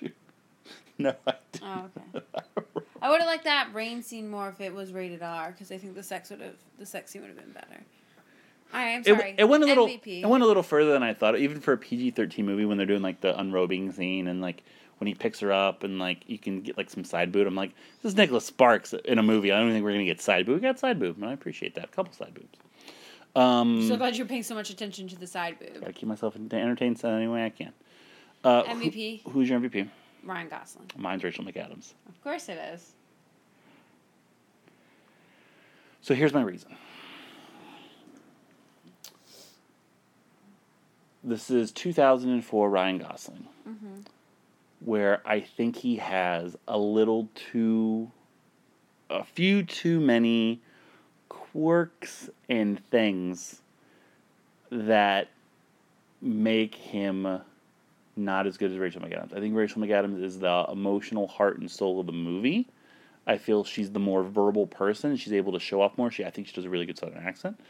no, I didn't. Oh, okay. I would have liked that rain scene more if it was rated R because I think the sex would have, the sex scene would have been better. I'm It, sorry. it went a little. MVP. It went a little further than I thought. Even for a PG thirteen movie, when they're doing like the unrobing scene and like when he picks her up and like you can get like some side boob. I'm like, this is Nicholas Sparks in a movie. I don't think we're gonna get side boob. We got side boob, and I appreciate that. A couple side boobs. Um, so glad you're paying so much attention to the side boob. gotta keep myself entertained so any way I can. Uh, who- MVP? who's your MVP? Ryan Gosling. Mine's Rachel McAdams. Of course it is. So here's my reason. this is 2004 Ryan Gosling, Mm-hmm. Where I think he has a little too, a few too many quirks and things that make him not as good as Rachel McAdams. I think Rachel McAdams is the emotional heart and soul of the movie. I feel she's the more verbal person. She's able to show off more. She, I think she does a really good Southern accent.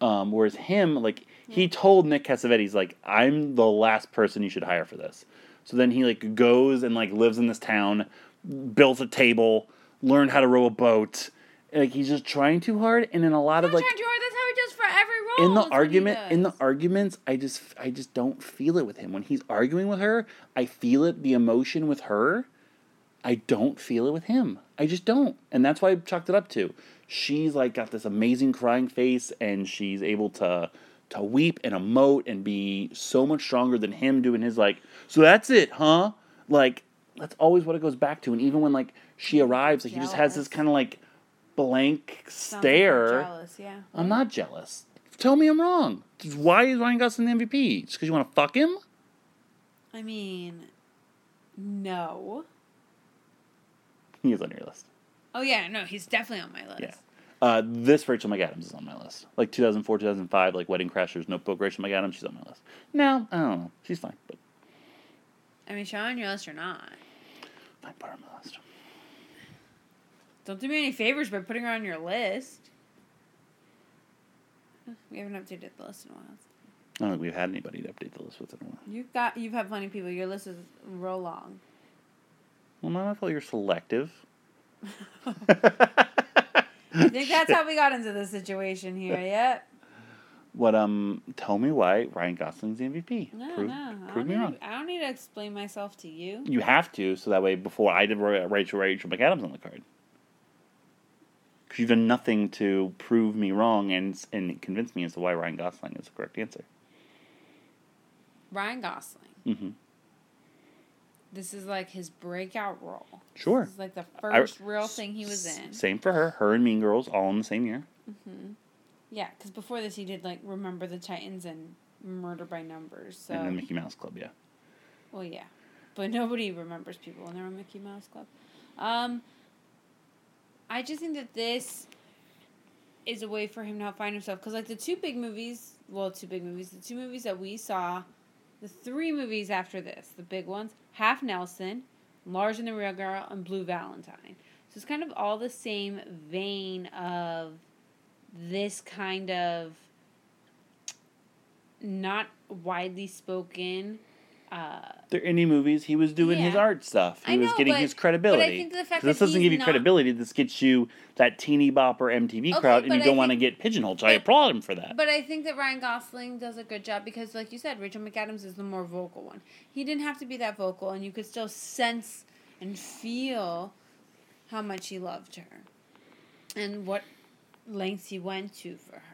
Um, whereas him, like he told Nick Cassavetes, like I'm the last person you should hire for this. So then he like goes and like lives in this town, builds a table, learned how to row a boat. Like he's just trying too hard, and in a lot of like trying too hard. That's how he does for every role. in the That's what he argument in the arguments i just i just don't feel it with him when he's arguing with her i feel it the emotion with her i don't feel it with him i just don't and that's why i chalked it up to she's like got this amazing crying face and she's able to to weep and emote and be so much stronger than him doing his like so that's it huh like that's always what it goes back to and even when like she arrives like he just has this kind of like blank Sounds like stare Jealous, yeah. I'm not jealous. Tell me I'm wrong. Why is Ryan Gosling the MVP? Just because you want to fuck him? I mean, no. He is on your list. Oh yeah, no, he's definitely on my list. Yeah. Uh, this Rachel McAdams is on my list. Like 2004, 2005, like Wedding Crashers, Notebook, Rachel McAdams, she's on my list. No, I don't know. She's fine, but I mean, on your list or not? fine, put her on my list. Don't do me any favors by putting her on your list. We haven't updated the list in a while. I don't think we've had anybody to update the list with in a while. You've got you've had plenty of people. Your list is real long. Well, not fault you're selective. I think that's how we got into this situation here. Yep. What, um, tell me why Ryan Gosling's the MVP. No, prove, no. Prove me need wrong. I don't need to explain myself to you. You have to, so that way before I did Ra- Rachel Rachel McAdams on the card. Because you've done nothing to prove me wrong and and convince me as to why Ryan Gosling is the correct answer. Ryan Gosling. Mm-hmm. This is like his breakout role. Sure. This is like the I- first real thing he was in. Same for her. Her and Mean Girls all in the same year. Mm-hmm. Yeah, because before this he did like Remember the Titans and Murder by Numbers. So And then Mickey Mouse Club, yeah. Well, yeah, but nobody remembers people when they're on Mickey Mouse Club. Um, I just think that this is a way for him to find himself because, like, the two big movies, well, two big movies, the two movies that we saw, the three movies after this, the big ones, Half Nelson, Lars and the Real Girl, and Blue Valentine. So it's kind of all the same vein of this kind of not widely spoken. Uh, They're indie movies. He was doing his art stuff. He I was getting but- his but I credibility. think the fact 'Cause this doesn't give you not- credibility. This gets you that teeny bopper MTV Okay, crowd, and you I don't want to get pigeonholed. So I but- applaud him for that. But I think that Ryan Gosling does a good job because, like you said, Rachel McAdams is the more vocal one. He didn't have to be that vocal, and you could still sense and feel how much he loved her and what lengths he went to for her.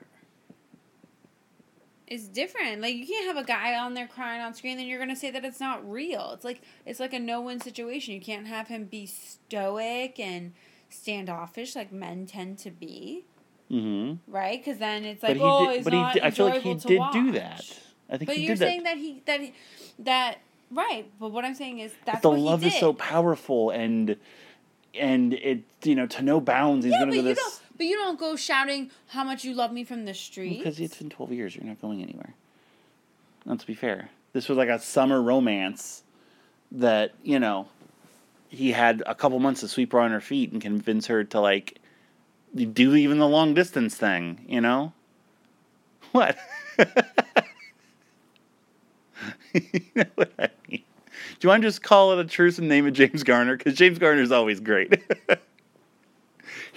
It's different. Like you can't have a guy on there crying on screen, then you're gonna say that it's not real. It's like it's like a no-win situation. You can't have him be stoic and standoffish like men tend to be mm-hmm. right? Because then it's But like, he oh, did. it's But he. not Did, I feel like he to did do that. I think But he you're did that. saying that he that he, that right? But what I'm saying is that the love he is so powerful and and it you know to no bounds he's yeah, gonna but go you this. But you don't go shouting how much you love me from the street. because it's been 12 years you're not going anywhere let's be fair this was like a summer romance that you know he had a couple months to sweep her on her feet and convince her to like do even the long distance thing you know what you know what i mean do you want to just call it a truce and name it James Garner? Because James Garner's always great.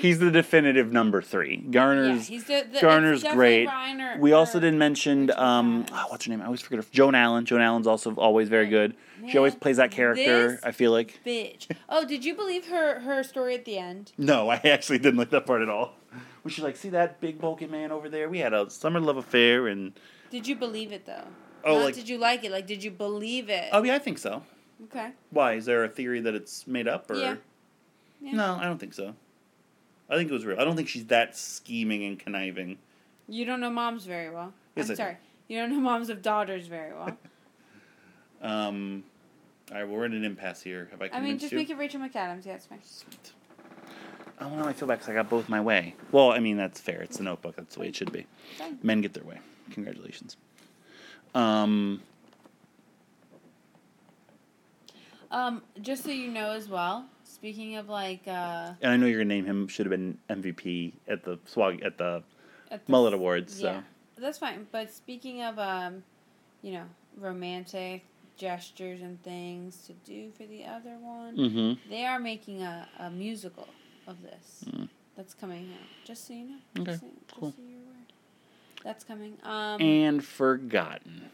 he's the definitive number three. Garner's yeah, the, the, Garner's great. Ryan or- we also didn't mention um oh, what's her name? I always forget her. Joan Allen. Joan Allen's also always very good. She always plays that character. I feel like. bitch. Oh, did you believe her her story at the end? No, I actually didn't like that part at all. Was she like, see that big bulky man over there? We had a summer love affair, and Did you believe it though? Oh, Not like- did you like it? Like, did you believe it? oh yeah, I think so. okay. Why is there a theory that it's made up or? Yeah. Yeah. No, I don't think so. I think it was real. I don't think she's that scheming and conniving. You don't know moms very well. Yes, I I'm do. sorry. You don't know moms of daughters very well. Um, all right, well, we're at an impasse here. Have I convinced I mean, just you? make it Rachel McAdams. Yeah, it's fine. Sweet. Oh no, I feel bad because I got both my way. Well, I mean that's fair. It's the Notebook. That's the way it should be. Fine. Men get their way. Congratulations. Um, Um, just so you know as well. Speaking of like uh, and I know you're gonna name him. Should have been MVP at the swag at the at the mullet awards. So Yeah, that's fine. But speaking of, um, you know, romantic gestures and things to do for the other one, mm-hmm. they are making a, a musical of this. Mm. That's coming out. Just so you know. Okay, Just so, cool. so. That's coming. Um, and forgotten.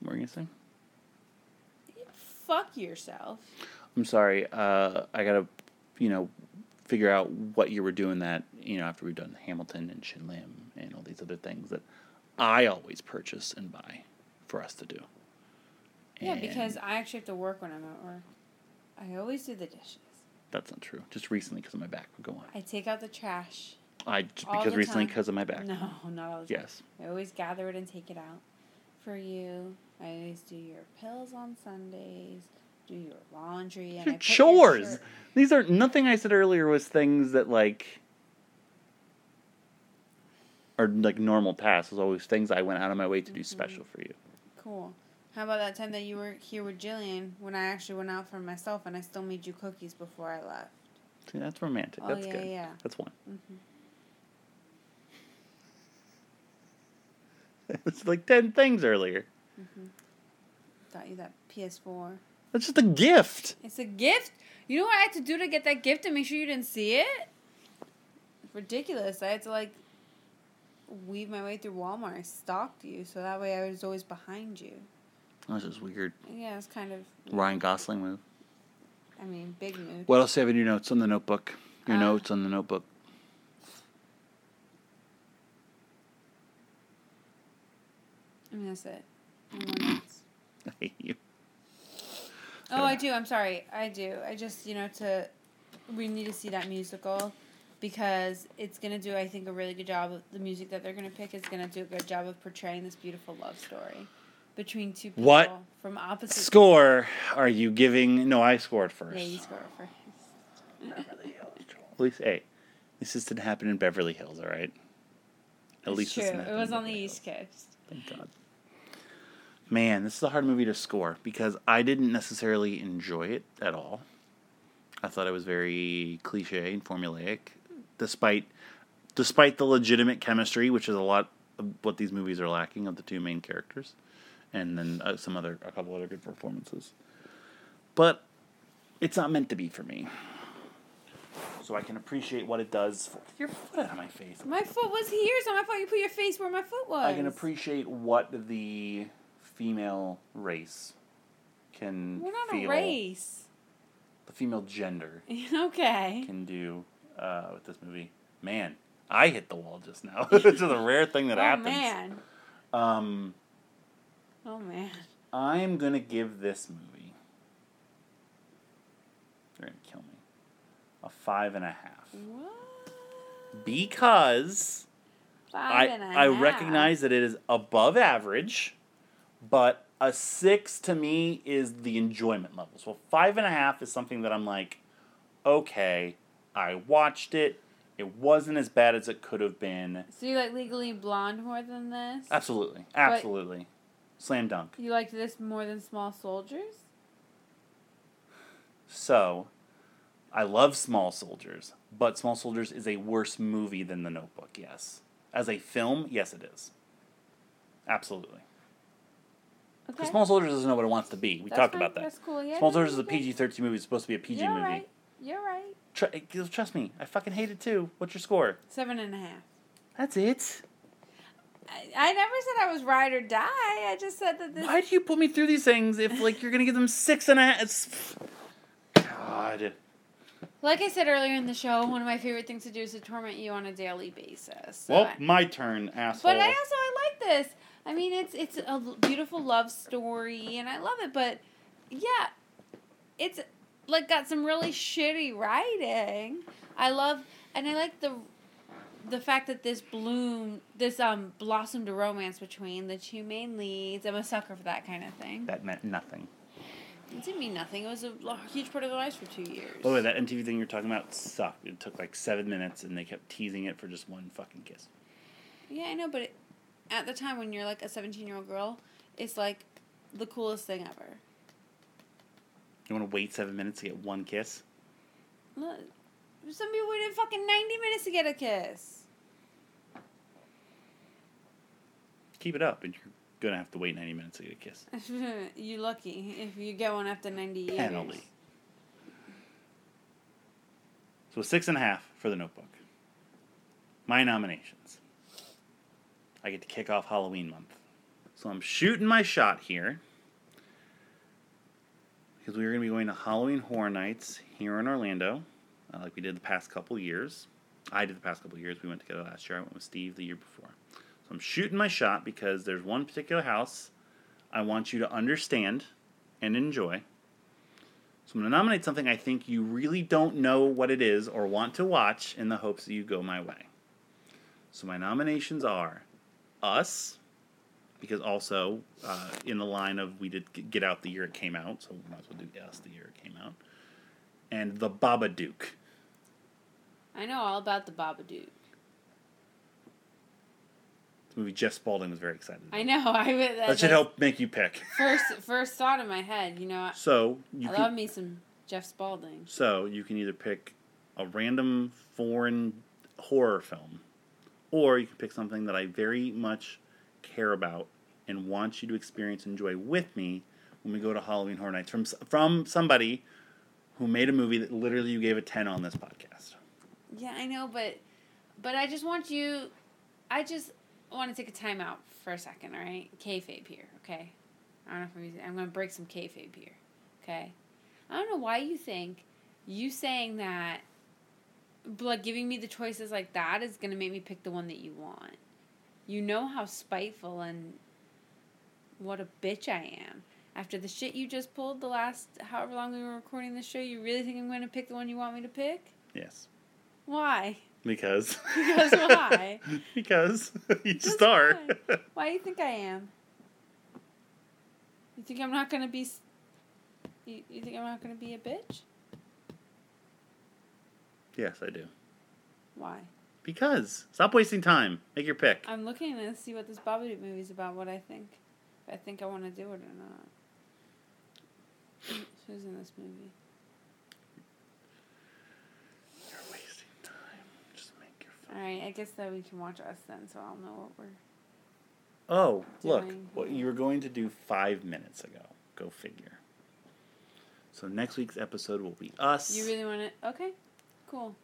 What were you gonna say? fuck yourself. I'm sorry. Uh, I gotta, you know, figure out what you were doing that. You know, after we've done Hamilton and Shin Lim and all these other things that I always purchase and buy for us to do. Yeah, And because I actually have to work when I'm at work. I always do the dishes. that's not true. Just recently, because of my back. Go on. I take out the trash. I just All because recently because of my back. No, not all the time. Yes. I always gather it and take it out for you. I always do your pills on Sundays, do your laundry, and I Your your chores. These are nothing I said earlier was things that like are like normal tasks. It was always things I went out of my way to do Mhm. special for you. Cool. How about that time that you were here with Jillian when I actually went out for myself and I still made you cookies before I left? See, that's romantic. Oh, that's yeah, good. yeah. That's one. hmm it's like ten things earlier. Got you that PS4. That's just a gift. It's a gift. You know what I had to do to get that gift and make sure you didn't see it? Ridiculous. I had to like weave my way through Walmart. I stalked you, so that way I was always behind you. That's just weird. Yeah, it's kind of. Ryan Gosling move. I mean, big mood. What else do you have in your notes on the notebook? Your Uh, notes on the notebook. I mean, that's it. No notes. I hate you. Oh, I do. I'm sorry. I do. I just, you know, to. We need to see that musical because it's going to do, I think, a really good job of the music that they're going to pick is going to do a good job of portraying this beautiful love story between two people What from opposite. Score are you giving? No, I scored first. Yeah, you score it first. At least, hey, this just didn't happen in Beverly Hills, all right? At It's least true. It was on the Beverly East Coast. Thank God. Man, this is a hard movie to score because I didn't necessarily enjoy it at all. I thought it was very cliche and formulaic, despite despite the legitimate chemistry, which is a lot of what these movies are lacking of the two main characters, and then uh, some other a couple other good performances. But it's not meant to be for me. So I can appreciate what it does. For, your foot out of my face. My foot was here, so I thought you put your face where my foot was. I can appreciate what the female race can We're not feel. a race. The female gender okay. can do uh, with this movie. Man, I hit the wall just now. it's a rare thing that oh happens. man. Um, Oh man. I'm gonna give this movie. They're gonna kill me. A five and a half What? because Five I and a I half. recognize that it is above average, but a six to me is the enjoyment level. So five and a half is something that I'm like, okay, I watched it. It wasn't as bad as it could have been. So you like Legally Blonde more than this? Absolutely, absolutely, slam dunk. You liked this more than Small Soldiers? So, I love Small Soldiers, but Small Soldiers is a worse movie than The Notebook. Yes, as a film, yes, it is. Absolutely. Okay. Small Soldiers doesn't know what it wants to be. We That's talked fine. about that. That's cool. Yeah. Small Soldiers is a. PG thirteen movie. It's supposed to be a PG You're movie. right. You're right. Tr- eh, trust me, I fucking hate it too. What's your score? Seven and a half. That's it. I, I never said I was ride or die. I just said that this. Why do you put me through these things if like you're gonna give them six and a half? It's... God. Like I said earlier in the show, one of my favorite things to do is to torment you on a daily basis. So Well, I- my turn, asshole. But I also I like this. I mean, it's it's a l- beautiful love story, and I love it. But yeah, it's like got some really shitty writing. I love, and I like the the fact that this bloom, this um blossomed a romance between the two main leads. I'm a sucker for that kind of thing. That meant nothing. It didn't mean nothing. It was a huge part of their lives for two years. By the way, that MTV thing you're talking about sucked. It took like seven minutes, and they kept teasing it for just one fucking kiss. Yeah, I know, but it, at the time when you're like a 17 year old girl, it's like the coolest thing ever. You want to wait seven minutes to get one kiss? Look, some people waited fucking 90 minutes to get a kiss. Keep it up, and you're gonna have to wait ninety minutes to get a kiss. You're lucky if you get one after 90 years. Penalty. So six and a half for the Notebook. My nominations. I get to kick off Halloween month, so I'm shooting my shot here because we are going to be going to Halloween Horror Nights here in Orlando, uh, like we did the past couple years. I did the past couple years. We went together last year. I went with Steve the year before. So I'm shooting my shot because there's one particular house I want you to understand and enjoy. So I'm going to nominate something I think you really don't know what it is or want to watch in the hopes that you go my way. So my nominations are Us, because also uh, in the line of we did Get Out the year it came out, so we might as well do Us the year it came out, and The Babadook. I know all about the Babadook. This movie Jeff Spalding was very excited. about. I know. I would- That that's should help make you pick. First, first thought in my head. You know, So you I can, love me some Jeff Spalding. So you can either pick a random foreign horror film, or you can pick something that I very much care about and want you to experience and enjoy with me when we go to Halloween Horror Nights from from somebody who made a movie that literally you gave a ten on this podcast. Yeah, I know, but but I just want you. I just want to take a time out for a second. All right, kayfabe here. Okay, I don't know if I'm using. I'm gonna break some kayfabe here. Okay, I don't know why you think you saying that, like giving me the choices like that is gonna make me pick the one that you want. You know how spiteful and what a bitch I am. After the shit you just pulled the last however long we were recording this show, you really think I'm gonna pick the one you want me to pick? Yes, Why? because Because why? because you just are. why? Why do you think I am? You think I'm not gonna be? You, you think I'm not gonna be a bitch? Yes, I do. Why? Because stop wasting time. Make your pick. I'm looking to see what this Babadook movie's about. What I think. If I think I want to do it or not. Who's in this movie? You're wasting time. Just make your. All right, I guess that we can watch us then, so I'll know what we're. Oh, look, what you were going to do five minutes ago. Go figure. So next week's episode will be us. You really want to? Okay, cool.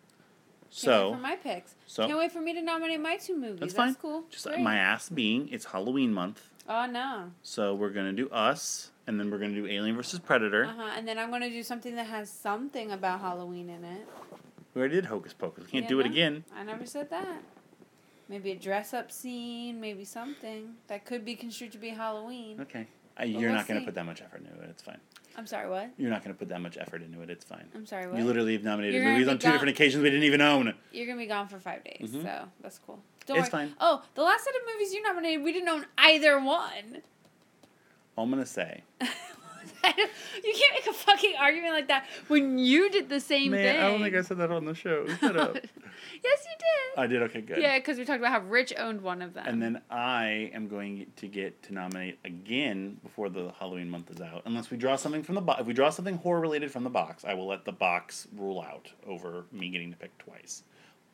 Can't so wait for my picks. so- Can't wait for me to nominate my two movies. that's That's, fine. cool. Just Great. my ass being it's Halloween month, Oh no. so we're gonna do us, and then we're gonna do Alien versus Predator. Uh huh. And then I'm gonna do something that has something about Halloween in it. We already did Hocus Pocus. We can't Yeah, do it no. again. I never said that. Maybe a dress up scene, maybe something that could be construed to be Halloween. Okay. Uh, you're we'll not gonna put that much effort into it. It's fine. I'm sorry, what? You're not gonna put that much effort into it. It's fine. I'm sorry, what? You literally have nominated You're movies on two gone- different occasions we didn't even own. You're gonna be gone for five days, Mhm. so that's cool. Don't It's worry. fine. Oh, the last set of movies you nominated, we didn't own either one. All I'm gonna say, you can't make a fucking argument like that when you did the same man, thing. I don't think I said that on the show. Shut up. yes, you did. I did. Okay, good. Yeah, because we talked about how Rich owned one of them. And then I am going to get to nominate again before the Halloween month is out. Unless we draw something from the box. If we draw something horror related from the box, I will let the box rule out over me getting to pick twice.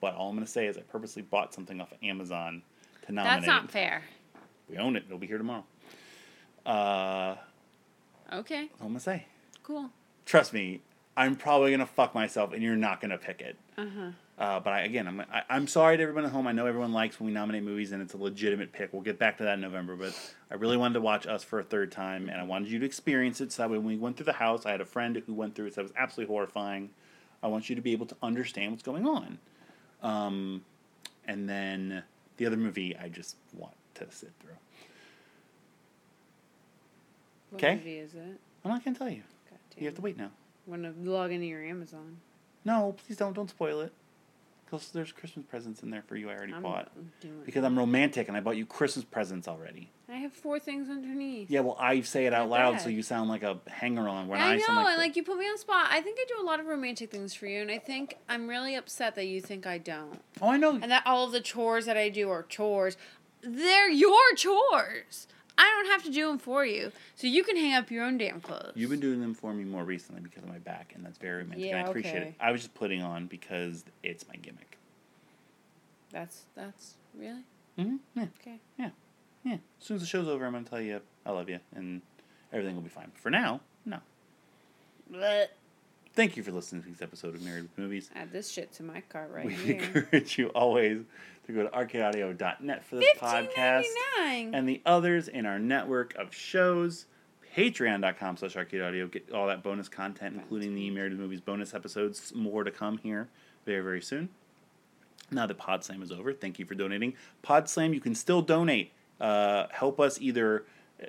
But all I'm going to say is I purposely bought something off of Amazon to nominate. that's not fair. We own it. It'll be here tomorrow. Uh, Okay, all I'm to say. cool. Trust me, I'm probably going to fuck myself and you're not going to pick it. Uh huh. Uh, but I, again, I'm I, I'm sorry to everyone at home. I know everyone likes when we nominate movies, and it's a legitimate pick. We'll get back to that in November. But I really wanted to watch Us for a third time, and I wanted you to experience it. So that when we went through the house, I had a friend who went through it. So it was absolutely horrifying. I want you to be able to understand what's going on. Um, and then the other movie, I just want to sit through. What 'Kay. movie is it? I'm not gonna tell you. You have to wait now. Want to log into your Amazon? No, please don't. Don't spoil it. Because there's Christmas presents in there for you. I already I'm bought. Because I'm romantic and I bought you Christmas presents already. I have four things underneath. Yeah, well, I say it out Not loud so you sound like a hanger on. When I I, know, sound like, and the- like you put me on the spot. I think I do a lot of romantic things for you, and I think I'm really upset that you think I don't, oh, I know. and that all of the chores that I do are chores. They're your chores. I don't have to do them for you, so you can hang up your own damn clothes. You've been doing them for me more recently because of my back, and that's very romantic. and I appreciate okay. it. I was just putting on because it's my gimmick. That's that's really Mm-hmm. Yeah, okay. yeah, yeah. As soon as the show's over, I'm gonna tell you I love you, and everything will be fine. For now, no. Blech. Thank you for listening to this episode of Married with Movies. Add this shit to my cart right we here. encourage you always to go to arcadeaudio.net for this podcast and the others in our network of shows. Patreon.com slash arcade audio. Get all that bonus content, including the Married with Movies bonus episodes. More to come here very, very soon. Now that PodSlam is over, thank you for donating. pod slam you can still donate. Uh, help us either,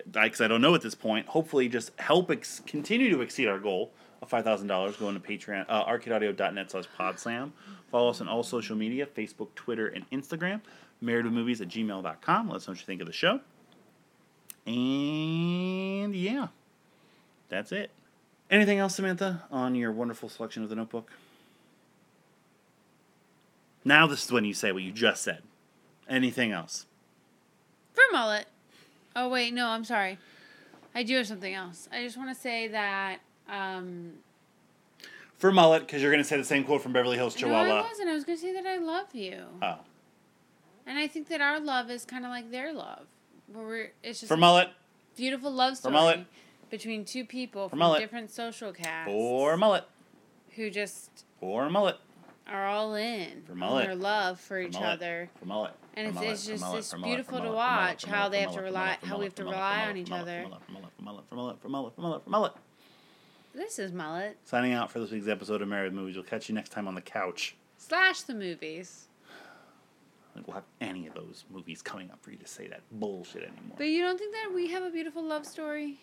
because I don't know at this point, hopefully just help ex- continue to exceed our goal of $5,000 going to Patreon, uh, arcadeaudio.net slash PodSlam. Follow us on all social media, Facebook, Twitter, and Instagram. Marriedwithmovies at gmail.com. Let us know what you think of the show. And yeah, that's it. Anything else, Samantha, on your wonderful selection of the notebook? Now this is when you say what you just said. Anything else? For mullet. Oh wait, no, I'm sorry. I do have something else. I just want to say that um For mullet, because you're going to say the same quote from Beverly Hills Chihuahua. no. I wasn't. I was going to say that I love you. Oh. And I think that our love is kind of like their love. Where we're it's just For mullet. beautiful love story for mullet. between two people from mullet. different social castes For mullet. who just For mullet. are all in For mullet. their love for For each mullet. other. For mullet. And For it's- it's just- it's for beautiful to watch how they have to rely- for how we have to for rely for on each for other. For mullet, for mullet, for mullet, for mullet, for mullet, for mullet, for mullet, for mullet. This is mullet Signing out for this week's episode of Married Movies. We'll catch you next time on the couch. slash the movies. We'll have any of those movies coming up for you to say that bullshit anymore. But you don't think that we have a beautiful love story?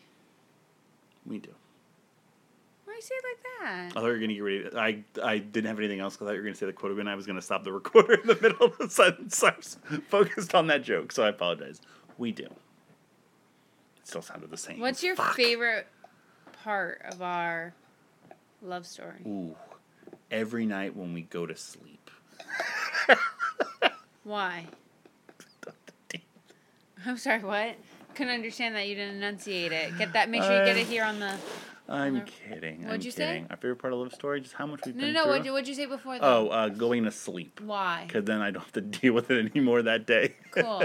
we do. Why you say it like that? I thought you were gonna get ready. I I didn't have anything else because I thought you were gonna say the quote again. I was gonna stop the recorder in the middle of the sentence. I was focused on that joke, so I apologize. We do. It still sounded the same. What's your Fuck. favorite part of our love story? Ooh, every night when we go to sleep. Why? I'm sorry, what? Couldn't understand that you didn't enunciate it. Get that. Make sure you get it here on the. I'm Wonder- kidding. What'd I'm you say? Our favorite part of love story, just how much we've No, been no, no. through. What'd you, what'd you say before that? oh, uh, going to sleep. Why? Because then I don't have to deal with it anymore that day. Cool.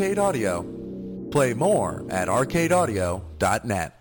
Arcade Audio. Play more at arcadeaudio.net.